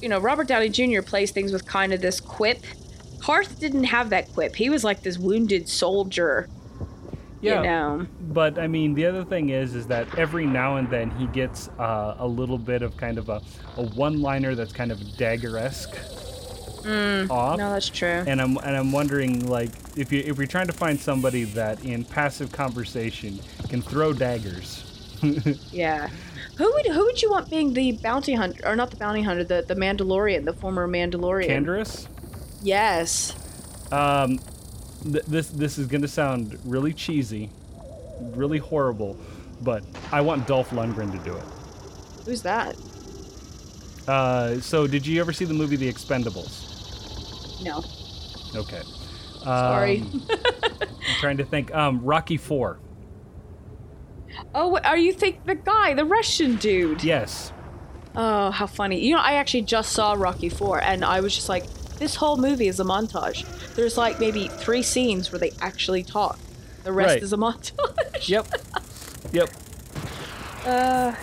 you know, Robert Downey Jr. plays things with kind of this quip. Carth didn't have that quip. He was like this wounded soldier. Yeah. You know. But I mean, the other thing is, is that every now and then he gets uh, a little bit of kind of a, a one-liner that's kind of dagger-esque off. No, that's true. and I'm and I'm wondering like if you if you're trying to find somebody that in passive conversation can throw daggers. *laughs* Yeah. Who would who would you want being the bounty hunter or not the bounty hunter, the the Mandalorian, the former Mandalorian? Canderous. Yes. Um, th- this this is gonna sound really cheesy, really horrible, but I want Dolph Lundgren to do it. Who's that? Uh, so did you ever see the movie The Expendables? No. Okay. Sorry. Um, I'm trying to think. Um, Rocky Four. Oh, are you think the guy, the Russian dude? Yes. Oh, how funny. You know, I actually just saw Rocky 4 and I was just like, this whole movie is a montage. There's like maybe 3 scenes where they actually talk. The rest Right. is a montage. Yep. Yep. Uh,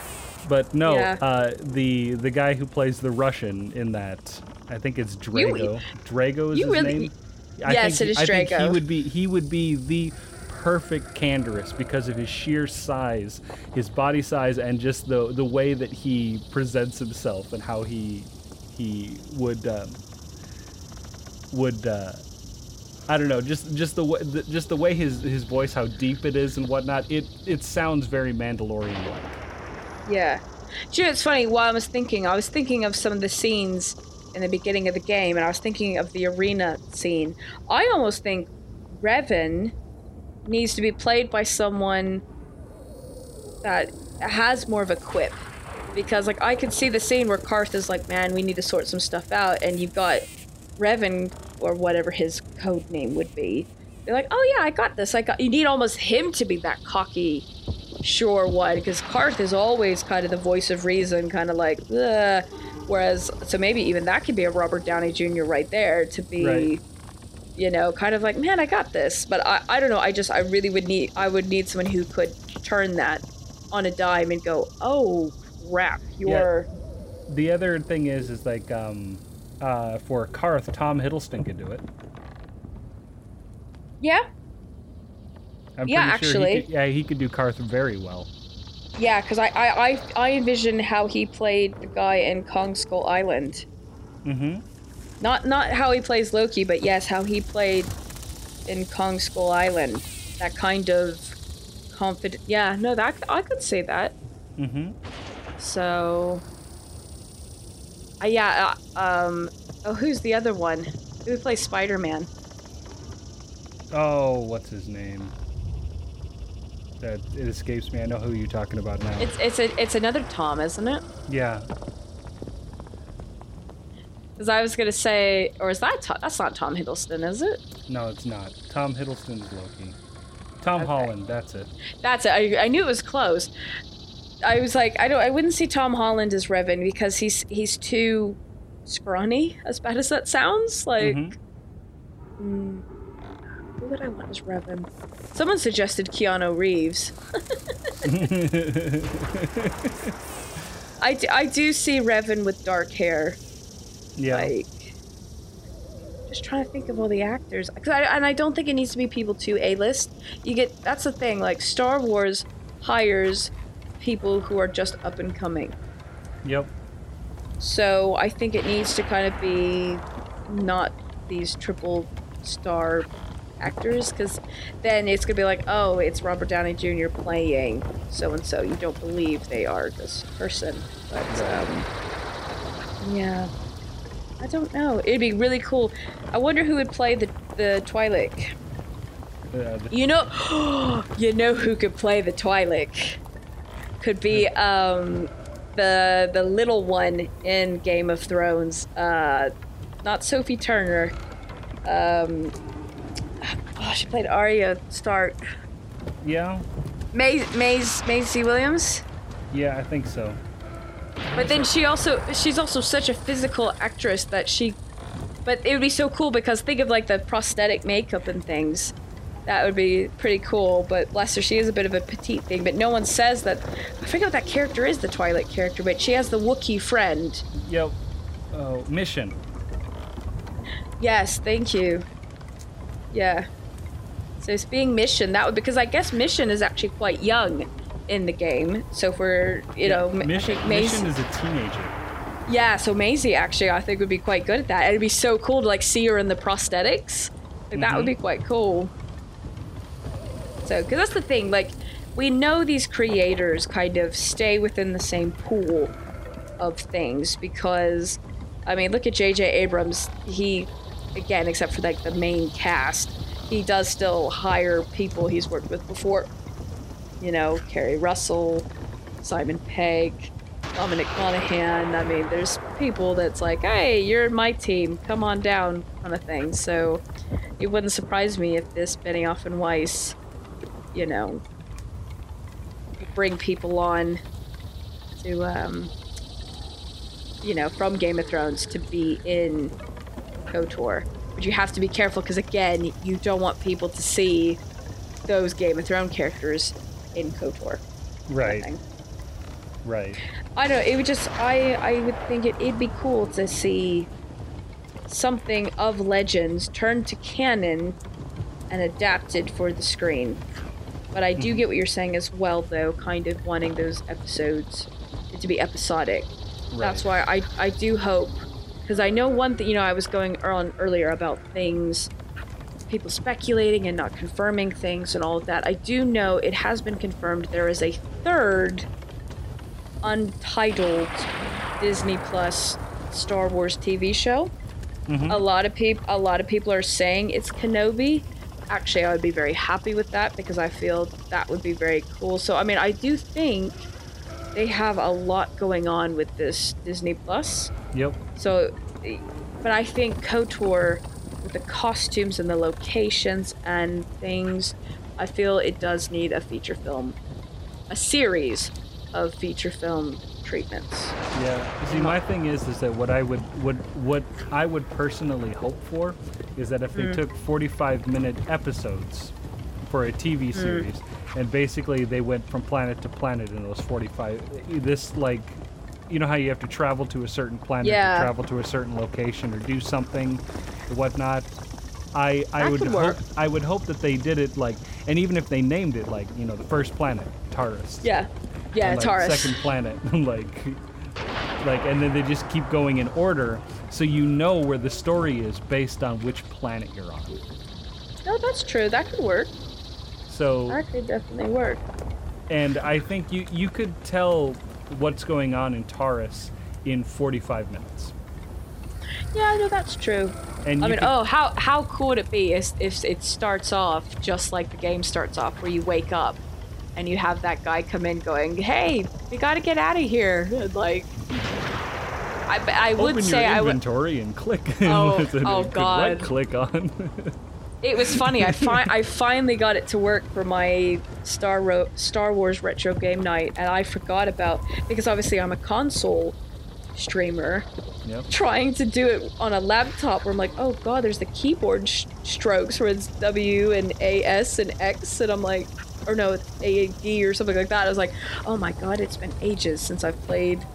But no, Yeah. uh, the the guy who plays the Russian in that, I think it's Drago. Drago is you his really- name. I Yes, think, it is I think he Drago. would be he would be the perfect Canderous because of his sheer size, his body size, and just the the way that he presents himself and how he he would um, would. Uh, I don't know, just just the way the, just the way his his voice, how deep it is and whatnot. It it sounds very Mandalorian like. Yeah. Do you know, it's funny, while I was thinking, I was thinking of some of the scenes in the beginning of the game, and I was thinking of the arena scene. I almost think Revan needs to be played by someone that has more of a quip. Because, like, I could see the scene where Carth is like, man, we need to sort some stuff out, and you've got Revan, or whatever his code name would be. They're like, oh yeah, I got this. I got. You need almost him to be that cocky, sure one, because Carth is always kind of the voice of reason, kind of like, Ugh. whereas, so maybe even that could be a Robert Downey Jr. right there to be, Right. you know, kind of like, man, I got this. But I, I don't know. I just, I really would need, I would need someone who could turn that on a dime and go, oh crap, you're, The other thing is, is like um, uh, for Carth, Tom Hiddleston could do it. yeah, I'm Yeah, sure actually. He could, yeah, he could do Carth very well. yeah, because I, I, I, I envision how he played the guy in Kong Skull Island. Mm-hmm. Not not how he plays Loki, but yes, how he played in Kong Skull Island. That kind of confident. Yeah, no, that I could say that. Mm-hmm. So, uh, yeah. Uh, um. Oh, who's the other one? Who plays Spider Man? Oh, what's his name? That it escapes me. I know who you're talking about now. It's it's a it's another Tom, isn't it? yeah. Because I was gonna say, or is that Tom? That's not Tom Hiddleston, is it? No, it's not. Tom Hiddleston's Loki. Tom Okay. Holland. That's it. That's it. I, I knew it was close. I was like, I don't. I wouldn't see Tom Holland as Revan because he's he's too scrawny. As bad as that sounds, like. Mhm. Mm, who would I want as Revan? Someone suggested Keanu Reeves. *laughs* I do, I do see Revan with dark hair. yeah. Like, just trying to think of all the actors. 'Cause I, and I don't think it needs to be people too A-list. You get that's the thing. Like Star Wars hires people who are just up and coming. Yep. So I think it needs to kind of be not these triple star actors, because then it's gonna be like, oh, it's Robert Downey Jr. playing so and so. You don't believe they are this person, but um, yeah, I don't know. It'd be really cool. I wonder who would play the the Twi'lek. The- You know, *gasps* you know who could play the Twi'lek? Could be um, the the little one in Game of Thrones. Uh, not Sophie Turner. Um, oh, she played Arya Stark. yeah. Maze Maze Maisie Williams. Yeah, I think so. But then she also she's also such a physical actress that she but it would be so cool because think of like the prosthetic makeup and things. That would be pretty cool, but bless her, she is a bit of a petite thing, but no one says that I forget what that character is, the Twi'lek character, but she has the Wookiee friend. Yep. Oh, mission. Yes, thank you. Yeah. So it's being Mission, that would because I guess Mission is actually quite young in the game. So if we're you know m- I mission. Mace- Mission is a teenager. Yeah, so Maisie actually I think would be quite good at that. It'd be so cool to like see her in the prosthetics. Like that would Mhm. be quite cool. So, because that's the thing, like we know these creators kind of stay within the same pool of things because, I mean, look at J.J. Abrams. He, again, except for like the main cast, he does still hire people he's worked with before. You know, Keri Russell, Simon Pegg, Dominic Monaghan. I mean, there's people that's like, hey, you're my team, come on down, kind of thing. So it wouldn't surprise me if this Benioff and Weiss, you know, bring people on to, um, you know, from Game of Thrones to be in KOTOR. But you have to be careful because, again, you don't want people to see those Game of Thrones characters in KOTOR. Right. thing. Right. I don't know. It would just. I. I would think it, it'd be cool to see something of Legends turned to canon and adapted for the screen. But I do get what you're saying as well, though. Kind of wanting those episodes to be episodic. That's why I. I do hope because I know one thing. You know, I was going on earlier about things, people speculating and not confirming things and all of that. I do know it has been confirmed there is a third untitled Disney Plus Star Wars TV show. Mhm. A lot of people, a lot of people are saying it's Kenobi. Actually, I would be very happy with that because I feel that would be very cool. So, I mean, I do think they have a lot going on with this Disney Plus. Yep. So, but I think KOTOR, with the costumes and the locations and things, I feel it does need a feature film, a series of feature film treatments. Yeah. See, my thing is, is that what I would, would, what I would personally hope for, is that if they mm. took 45 minute episodes for a TV mm. series, and basically they went from planet to planet in those 45, this like, you know how you have to travel to a certain planet Yeah. to travel to a certain location or do something, or whatnot. I, I That would hope. I would hope that they did it like, and even if they named it like, you know, the first planet, Taris. Yeah, yeah, and, like, Taris. Second planet, *laughs* like, like, and then they just keep going in order, so you know where the story is based on which planet you're on. No, that's true. That could work. So, That could definitely work. and I think you you could tell what's going on in Taris in 45 minutes. Yeah, no, that's true. And I mean, could- oh, how how cool would it be if, if it starts off just like the game starts off, where you wake up and you have that guy come in going, "Hey, we got to get out of here!" And, *laughs* Like, I I would open say your I would. inventory and click. Oh, with a oh, God. right click on. It was funny. I fi- *laughs* I finally got it to work for my Star Ro- Star Wars retro game night, and I forgot about because obviously I'm a console streamer. yep. trying to do it on a laptop where I'm like, oh god, there's the keyboard sh- strokes where it's W and A S and X, and I'm like, or no, A and or something like that. I was like, oh my god, it's been ages since I've played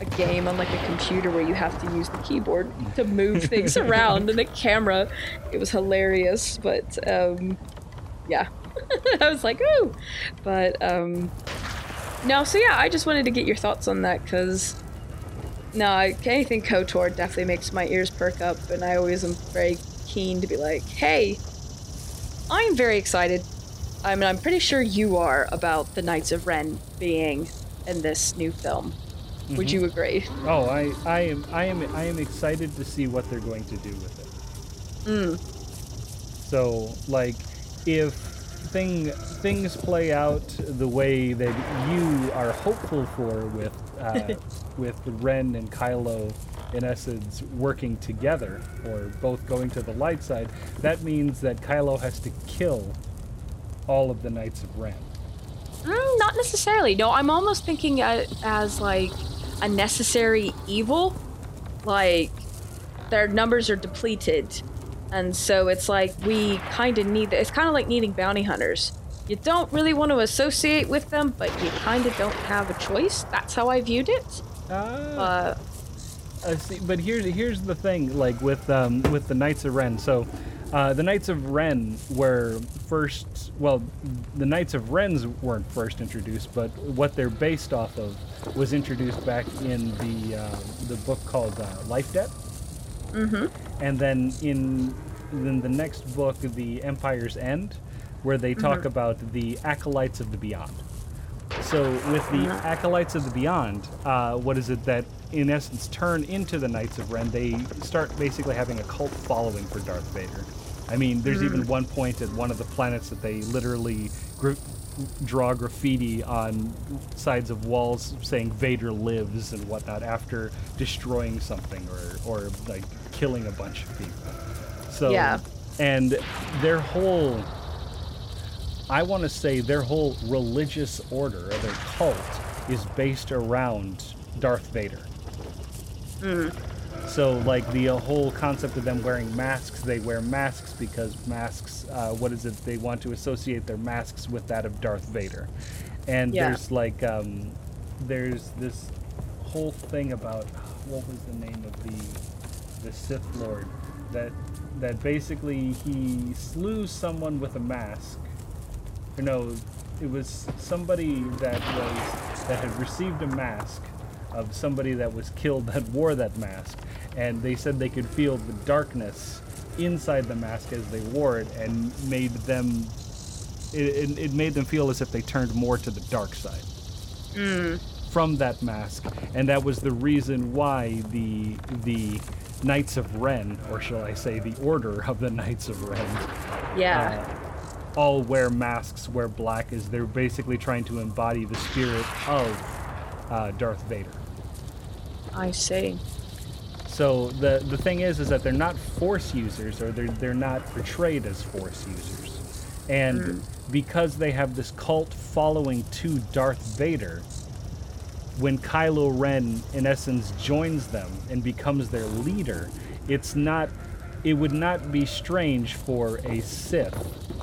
a game on like a computer where you have to use the keyboard to move things *laughs* around and the camera. It was hilarious, but um, yeah, *laughs* I was like, ooh, but um, no, so yeah, I just wanted to get your thoughts on that because. No, I- anything KOTOR definitely makes my ears perk up, and I always am very keen to be like, hey, I'm very excited. I mean, I'm pretty sure you are about the Knights of Ren being in this new film. Would you agree? Oh, I, I am, I am, I am excited to see what they're going to do with it. Mm. So, like, if thing things play out the way that you are hopeful for with uh, *laughs* with Ren and Kylo, in essence, working together or both going to the light side, that means that Kylo has to kill all of the Knights of Ren. Mm, not necessarily. No, I'm almost thinking uh, as like a necessary evil. Like their numbers are depleted, and so it's like we kind of need. It's kind of like needing bounty hunters. You don't really want to associate with them, but you kind of don't have a choice. That's how I viewed it. Ah. Uh, Uh, see, but here's here's the thing, like with um, with the Knights of Ren. So, uh, the Knights of Ren were first. Well, the Knights of Ren's weren't first introduced, but what they're based off of was introduced back in the uh, the book called uh, Life Debt. mm-hmm. And then in then the next book, The Empire's End, where they talk about the acolytes of the beyond. So with the acolytes of the beyond, uh, what is it that in essence turn into the Knights of Ren? They start basically having a cult following for Darth Vader. I mean, there's even mm. one point at one of the planets that they literally draw graffiti on sides of walls saying Vader lives and whatnot after destroying something or, or like killing a bunch of people. So Yeah. and their whole I want to say their whole religious order or their cult is based around Darth Vader. Mm-hmm. So, like the uh, whole concept of them wearing masks, they wear masks because masks, uh, what is it? They want to associate their masks with that of Darth Vader. And Yeah. there's like, um, there's this whole thing about what was the name of the the Sith Lord that that basically he slew someone with a mask. Or no, it was somebody that was that had received a mask of somebody that was killed that wore that mask, and they said they could feel the darkness inside the mask as they wore it, and made them. It, it, it made them feel as if they turned more to the dark side from that mask, and that was the reason why the the Knights of Ren, or shall I say, the Order of the Knights of Ren, Yeah. uh, all wear masks, wear black, is they're basically trying to embody the spirit of uh, Darth Vader. I see. So the the thing is, is that they're not Force users, or they're they're not portrayed as Force users, and hmm. because they have this cult following to Darth Vader, when Kylo Ren, in essence, joins them and becomes their leader, it's not. It would not be strange for a Sith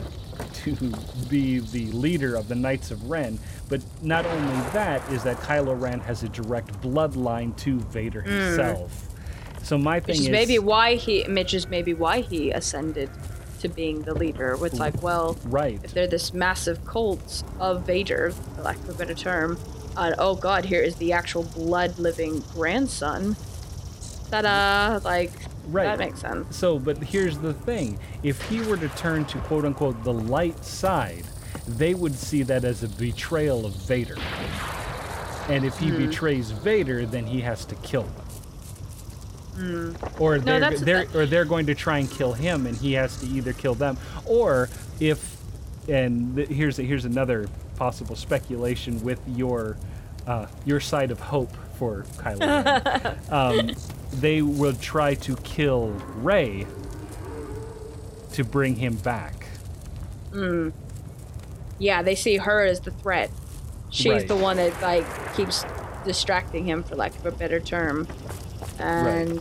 to be the leader of the Knights of Ren. But not only that is that Kylo Ren has a direct bloodline to Vader himself. So my thing is is maybe why he, which is maybe why he ascended to being the leader. It's like, well, right. if they're this massive cult of Vader, for lack of a better term, uh, oh god, here is the actual blood living grandson. Ta-da! Like, Right. that makes sense. So, but here's the thing: if he were to turn to quote unquote the light side, they would see that as a betrayal of Vader. And if he Hmm. betrays Vader, then he has to kill them. Or they're, that's- they're or they're going to try and kill him, and he has to either kill them, or if, and th- here's here's another possible speculation with your uh, your side of hope for Kylo *laughs* um, they will try to kill Rey to bring him back. Yeah, they see her as the threat. She's Right. the one that like keeps distracting him, for lack of a better term. And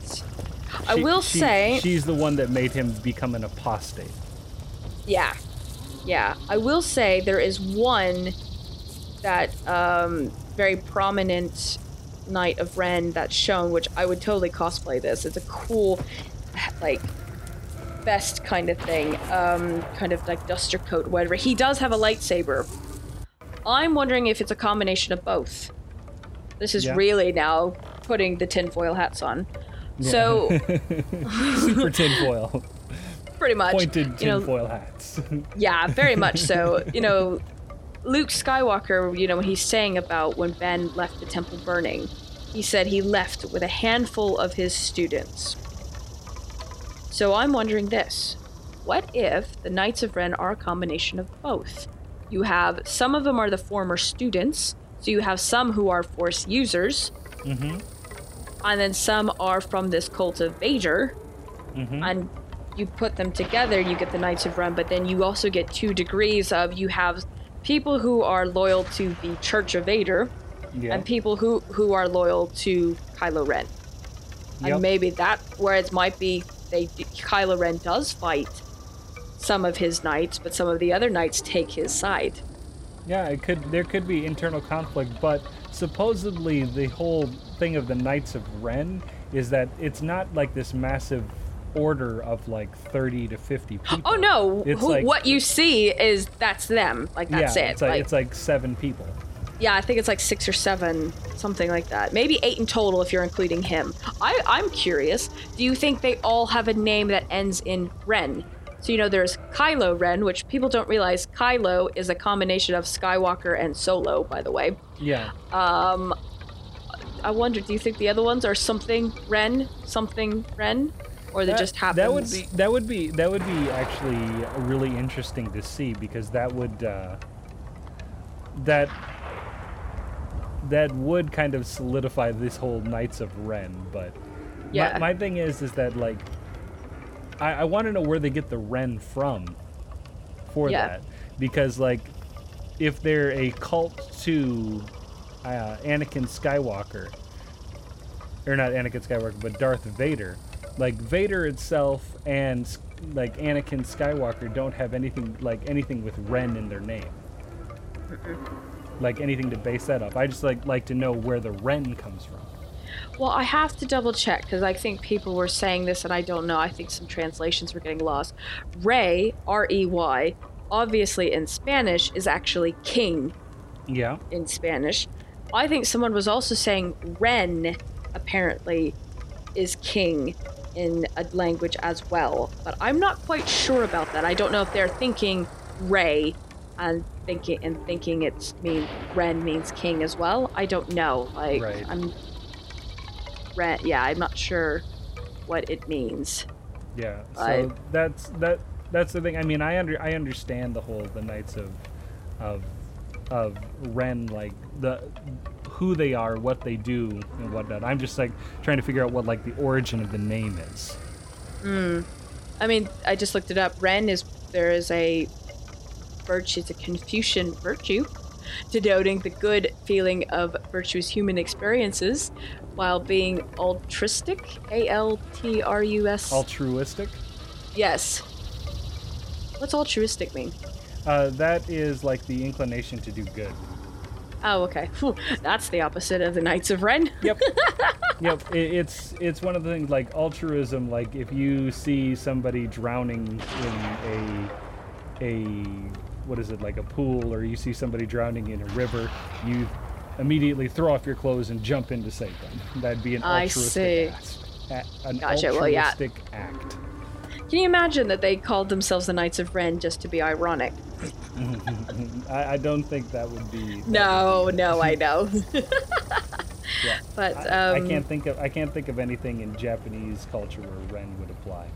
I She- will she- say, she's the one that made him become an apostate. yeah, yeah, I will say there is one that um, very prominent Knight of Ren that's shown, which I would totally cosplay this. It's a cool, like vest kind of thing, um, kind of like duster coat, whatever. He does have a lightsaber. I'm wondering if it's a combination of both. This is Yeah. really now putting the tinfoil hats on. So *laughs* Super tinfoil, *laughs* pretty much, pointed you know, tinfoil hats. *laughs* Yeah, very much so. You know, Luke Skywalker, you know, when he's saying about when Ben left the temple burning, he said he left with a handful of his students. So I'm wondering this. What if the Knights of Ren are a combination of both? You have some of them are the former students, so you have some who are Force users, mm-hmm. and then some are from this cult of Vader, Mm-hmm. and you put them together, you get the Knights of Ren, but then you also get two degrees of you have people who are loyal to the Church of Vader Yeah. and people who who are loyal to Kylo Ren. Yep. And maybe that where it might be they Kylo Ren does fight some of his knights, but some of the other knights take his side. Yeah, it could. There could be internal conflict, but supposedly the whole thing of the Knights of Ren is that it's not like this massive order of like 30 to 50 *gasps* people. Oh no, It's who, like- what you see is that's them. Like that's yeah, it. It's like, like, it's like seven people. Yeah, I think it's like six or seven, something like that. Maybe eight in total if you're including him. I, I'm curious. Do you think they all have a name that ends in Ren? So you know, there's Kylo Ren, which people don't realize Kylo is a combination of Skywalker and Solo. By the way, Yeah. um, I wonder, do you think the other ones are something Ren, something Ren, or they That- just happens? That would be that would be that would be actually really interesting to see because that would uh, that that would kind of solidify this whole Knights of Ren. But Yeah. my, my thing is is that like I, I want to know where they get the Ren from for Yeah. that because like if they're a cult to uh, Anakin Skywalker or not Anakin Skywalker, but Darth Vader. Like Vader itself and like Anakin Skywalker don't have anything like anything with Ren in their name. Like anything to base that off. I just like like to know where the Ren comes from. Well, I have to double check because I think people were saying this and I don't know. I think some translations were getting lost. Rey, R E Y, obviously in Spanish is actually king Yeah. in Spanish. I think someone was also saying Ren apparently is king in a language as well, but I'm not quite sure about that. I don't know if they're thinking Rey and thinking and thinking it's mean Ren means king as well. I don't know. Like Right. I'm Ren. Yeah, I'm not sure what it means. Yeah. So that's that that's the thing. I mean, I under I understand the whole the Knights of of of Ren like the who they are, what they do, and whatnot. I'm just like trying to figure out what like the origin of the name is. Hmm. I mean, I just looked it up. Ren is there is a virtue, it's a Confucian virtue, denoting the good feeling of virtuous human experiences, while being altruistic. A L T R U S. Altruistic. yes. What's altruistic mean? Uh, that is like the inclination to do good. Oh, okay. Phew, that's the opposite of the Knights of Ren. Yep. *laughs* yep. i it's it's one of the things like altruism. Like if you see somebody drowning in a a what is it like a pool, or you see somebody drowning in a river, you immediately throw off your clothes and jump in to save them. That'd be an I altruistic see. act. A- an Gotcha, well, yeah. altruistic act. Can you imagine that they called themselves the Knights of Ren just to be ironic? *laughs* I, I don't think that would be. that No, no, I *laughs* know. Yeah. but I, um, I can't think of I can't think of anything in Japanese culture where Ren would apply.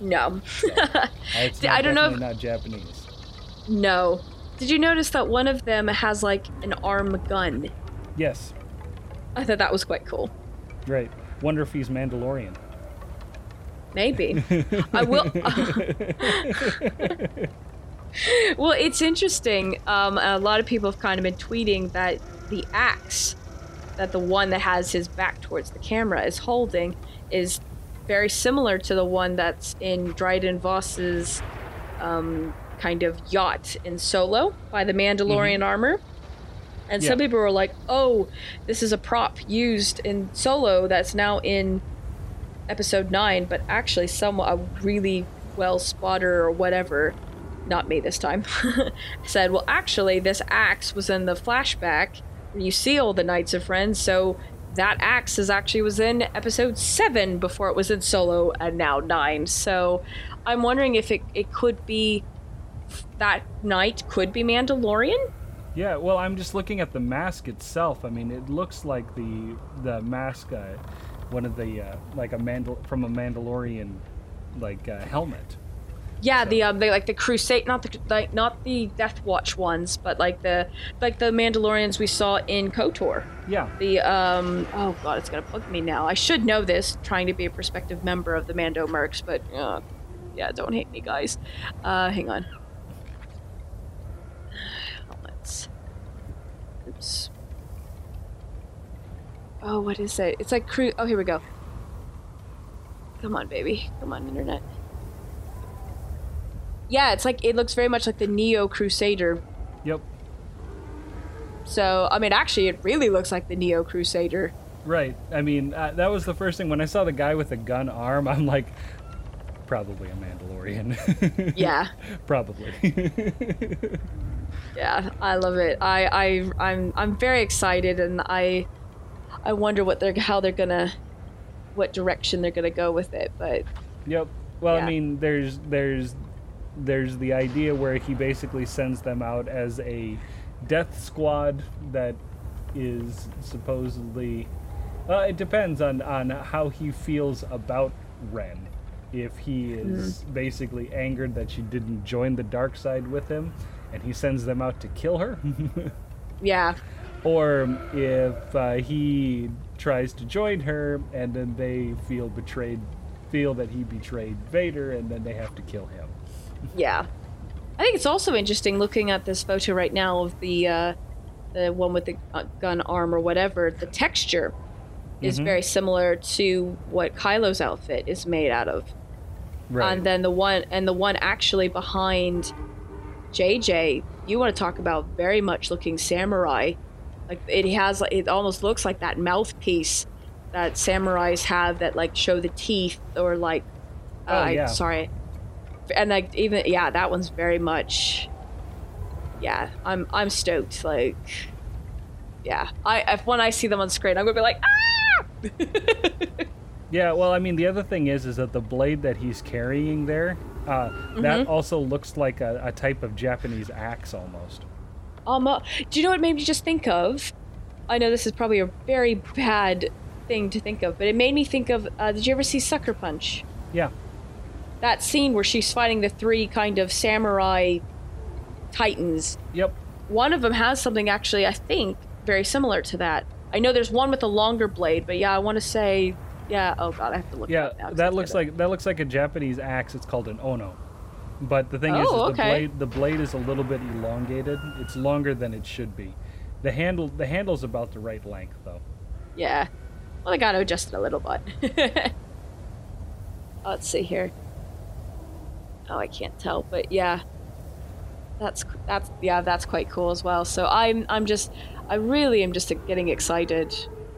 no. *laughs* Uh, It's not, I don't know if- not Japanese. No. Did you notice that one of them has like an arm gun? Yes, I thought that was quite cool. right. Wonder if he's Mandalorian. Maybe. I will. *laughs* well, it's interesting. Um, a lot of people have kind of been tweeting that the axe that the one that has his back towards the camera is holding is very similar to the one that's in Dryden Voss's um, kind of yacht in Solo by the Mandalorian armor. And some people were like, "Oh, this is a prop used in Solo that's now in episode 9 but actually some a really well spotter or whatever. Not me this time. *laughs* Said well actually this axe was in the flashback where you see all the knights of Ren so that axe is actually was in episode 7 before it was in solo and now 9 so i'm wondering if it, it could be that knight could be mandalorian? Yeah, well, I'm just looking at the mask itself. I mean, it looks like the the mask, uh, one of the uh, like a mandal from a Mandalorian like uh, helmet. Yeah, the um, they like the crusade, not the like not the Death Watch ones, but like the like the Mandalorians we saw in Kotor. Yeah, The um, oh god, it's gonna bug me now. I should know this, trying to be a prospective member of the Mando Mercs, but uh, yeah, don't hate me, guys. Uh, hang on. Let's. Oops. Oh, what is it? It's like cru. Oh, here we go. Come on, baby. Come on, internet. Yeah, it's like it looks very much like the Neo Crusader. yep, So, I mean, actually, it really looks like the Neo Crusader. right. I mean, uh, that was the first thing when I saw the guy with the gun arm. I'm like, probably a Mandalorian. *laughs* Yeah, probably. *laughs* yeah, I love it. I, I, I'm, I'm very excited, and I, I wonder what they're, how they're gonna, what direction they're gonna go with it. But Yep. Well, Yeah. I mean, there's there's there's the idea where he basically sends them out as a death squad that is supposedly. Well, it depends on on how he feels about Ren. If he is hmm. basically angered that she didn't join the dark side with him, and he sends them out to kill her, *laughs* yeah, or if uh, he tries to join her and then they feel betrayed, feel that he betrayed Vader, and then they have to kill him. yeah. I think it's also interesting looking at this photo right now of the, uh, the one with the uh, gun arm or whatever. The texture is Mhm. very similar to what Kylo's outfit is made out of. And then the one and the one actually behind JJ, you want to talk about very much looking samurai. Like it has it almost looks like that mouthpiece that samurais have that like show the teeth or like uh, Oh, I- sorry. And like even yeah, that one's very much yeah, I'm I'm stoked like yeah. I if when I see them on screen, I'm gonna be like, ah. *laughs* Yeah, well, I mean, the other thing is, is that the blade that he's carrying there, uh, that Mm-hmm. also looks like a, a type of Japanese axe almost. Um, uh, do you know what made me just think of? I know this is probably a very bad thing to think of, but it made me think of. Uh, did you ever see Sucker Punch? Yeah, That scene where she's fighting the three kind of samurai titans. yep. One of them has something actually, I think, very similar to that. I know there's one with a longer blade, but yeah, I want to say, yeah. Oh god, I have to look. Yeah, 'cause that looks like that looks like a Japanese axe. It's called an ono. But the thing is, is Oh, the blade the blade is a little bit elongated. It's longer than it should be. The handle the handle's about the right length though. Yeah. Well, I got to adjust it a little bit. *laughs* Let's see here. Oh, I can't tell, but yeah, that's that's yeah, that's quite cool as well. So I'm I'm just I really am just getting excited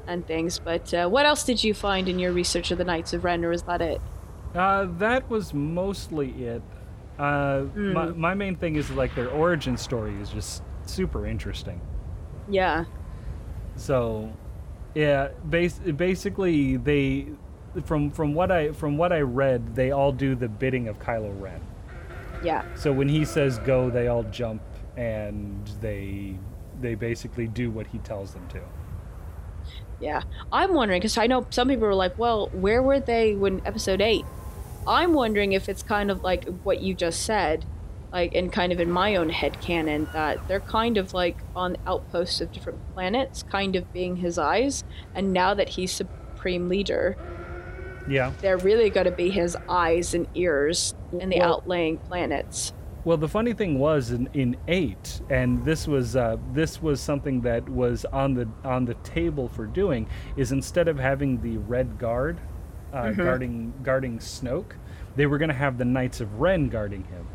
and things. But uh, what else did you find in your research of the Knights of Ren, or is that it? Uh, that was mostly it. Uh, my, Hmm. my main thing is like their origin story is just super interesting. Yeah. So, yeah, bas- basically they from from what I from what I read, they all do the bidding of Kylo Ren. Yeah. So when he says go, they all jump and they they basically do what he tells them to. Yeah, I'm wondering because I know some people were like, "Well, where were they when episode eight? I'm wondering if it's kind of like what you just said, like, and kind of in my own head canon that they're kind of like on outposts of different planets, kind of being his eyes, and now that he's supreme leader, Yeah. they're really going to be his eyes and ears in the Well- outlying planets. Well, the funny thing was in, in eight, and this was uh, this was something that was on the on the table for doing is instead of having the Red Guard uh, guarding guarding Snoke, they were going to have the Knights of Ren guarding him.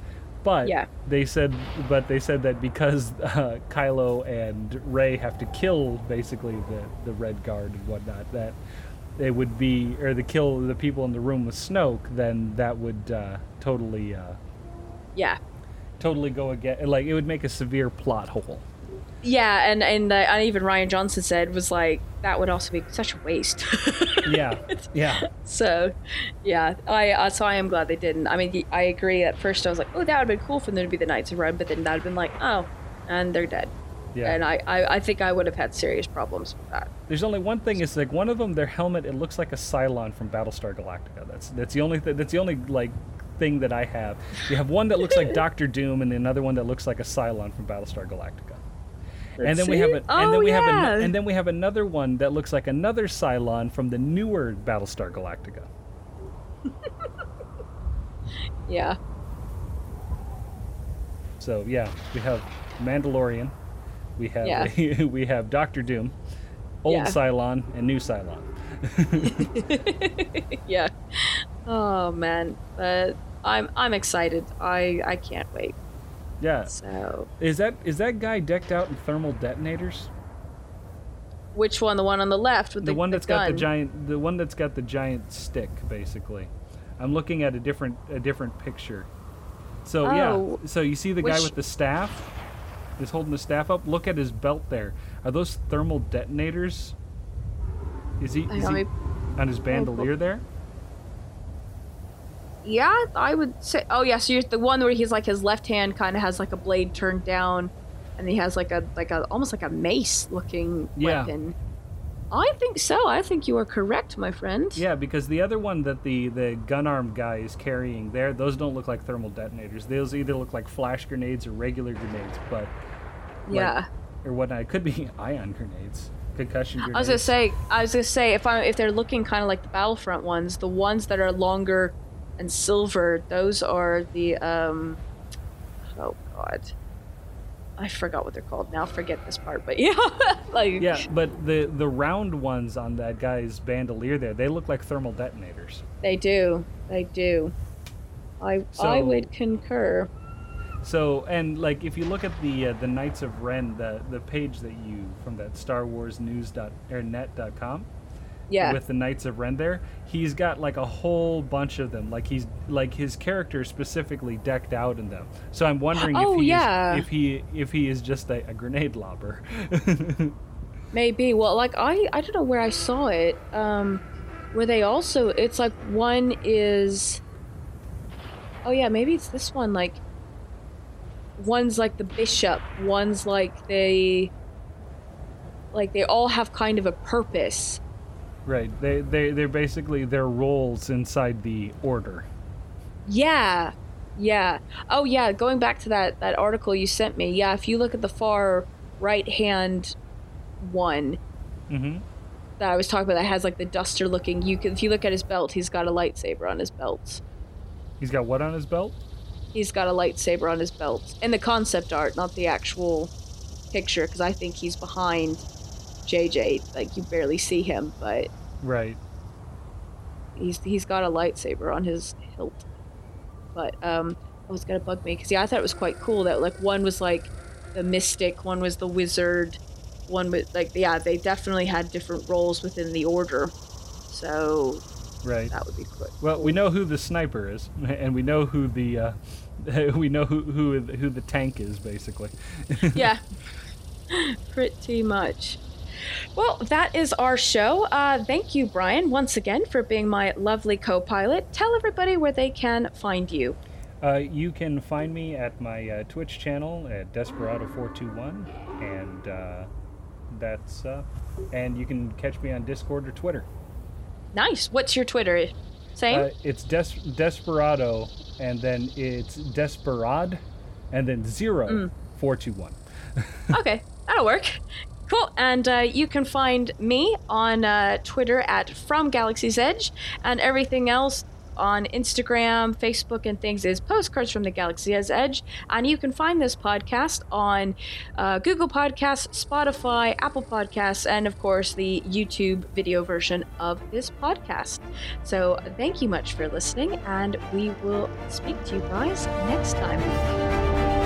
But Yeah. they said, but they said that because uh, Kylo and Rey have to kill basically the the Red Guard and whatnot, that it would be or the kill the people in the room with Snoke, then that would uh, totally. Uh, Yeah. totally go again. Like it would make a severe plot hole. Yeah, and and, uh, and even Rian Johnson said was like that would also be such a waste. *laughs* Yeah, yeah, So, yeah, I uh, so I am glad they didn't. I mean, I agree. At first, I was like, oh, that would have been cool for them to be the Knights of Ren, but then that would have been like, oh, and they're dead. yeah. And I, I, I think I would have had serious problems with that. There's only one thing. Is like one of them. Their helmet. It looks like a Cylon from Battlestar Galactica. That's that's the only th- that's the only like thing that I have. You have one that looks like *laughs* Doctor Doom, and another one that looks like a Cylon from Battlestar Galactica. And Let's then we have a, and Oh, then we have yeah. an, and then we have another one that looks like another Cylon from the newer Battlestar Galactica. *laughs* Yeah, So yeah, we have Mandalorian, we have Yeah. *laughs* we have Doctor Doom, old Yeah. Cylon, and new Cylon. *laughs* yeah. Oh man, but I'm I'm excited. I I can't wait. Yeah, So, is that is that guy decked out in thermal detonators? which one? The one on the left with The, the one that's got the giant, the one that's got the giant stick, basically. I'm looking at a different a different picture. So Oh, yeah, so you see the guy with the staff, is holding the staff up. Look at his belt there. Are those thermal detonators? Is he, is he on his oh, bandolier there? Yeah, I would say. Oh yeah, so you're the one where he's like his left hand kind of has like a blade turned down, and he has like a like a almost like a mace looking Yeah. weapon. I think so. I think you are correct, my friend. Yeah, because the other one that the the gun arm guy is carrying there, those don't look like thermal detonators. Those either look like flash grenades or regular grenades, but Yeah. or whatnot. It could be *laughs* ion grenades, concussion grenades. I was gonna say. I was gonna say if I if they're looking kind of like the Battlefront ones, the ones that are longer and silver, those are the um. Oh God. I forgot what they're called now. Forget this part, but *laughs* yeah, like Yeah, but the the round ones on that guy's bandolier there, they look like thermal detonators. They do. They do. I I would concur. So, and like if you look at the uh, the Knights of Ren, the the page that you from that Star Wars News dot or net dot com, Yeah. with the Knights of Ren there, he's got like a whole bunch of them. Like he's like his character specifically decked out in them. So I'm wondering Oh, if he yeah. is, if he if he is just a, a grenade lobber. *laughs* Maybe. Well, like I I don't know where I saw it. Um where they also it's like one is Oh yeah, maybe it's this one like one's like the bishop, one's like they like they all have kind of a purpose. Right. They they they're basically their roles inside the order. Yeah. Yeah. Oh yeah, going back to that that article you sent me. Yeah, if you look at the far right hand one Mm-hmm. that I was talking about that has like the duster looking you can if you look at his belt, he's got a lightsaber on his belt. He's got what on his belt? He's got a lightsaber on his belt. In the concept art, not the actual picture, because I think he's behind JJ. Like you barely see him, but Right. he's he's got a lightsaber on his hilt. But um, it was gonna bug me because yeah, I thought it was quite cool that like one was like the mystic, one was the wizard, one was like yeah, they definitely had different roles within the order. So Right. that would be cool. Well, we know who the sniper is, *laughs* and we know who the uh, *laughs* we know who who who the tank is, basically. *laughs* yeah, pretty much. Well, that is our show. Uh, thank you, Brian, once again for being my lovely co pilot. Tell everybody where they can find you. Uh, you can find me at my uh, Twitch channel at Desperado421, and uh, that's uh, and you can catch me on Discord or Twitter. Nice. What's your Twitter? Same? Uh, it's Des- Desperado, and then it's Desperad, and then zero Mm. four two one. *laughs* okay, that'll work. Cool. And uh, you can find me on uh, Twitter at From Galaxy's Edge, and everything else on Instagram, Facebook, and things is Postcards from the Galaxy's Edge. And you can find this podcast on uh, Google Podcasts, Spotify, Apple Podcasts, and of course the YouTube video version of this podcast. So thank you much for listening, and we will speak to you guys next time.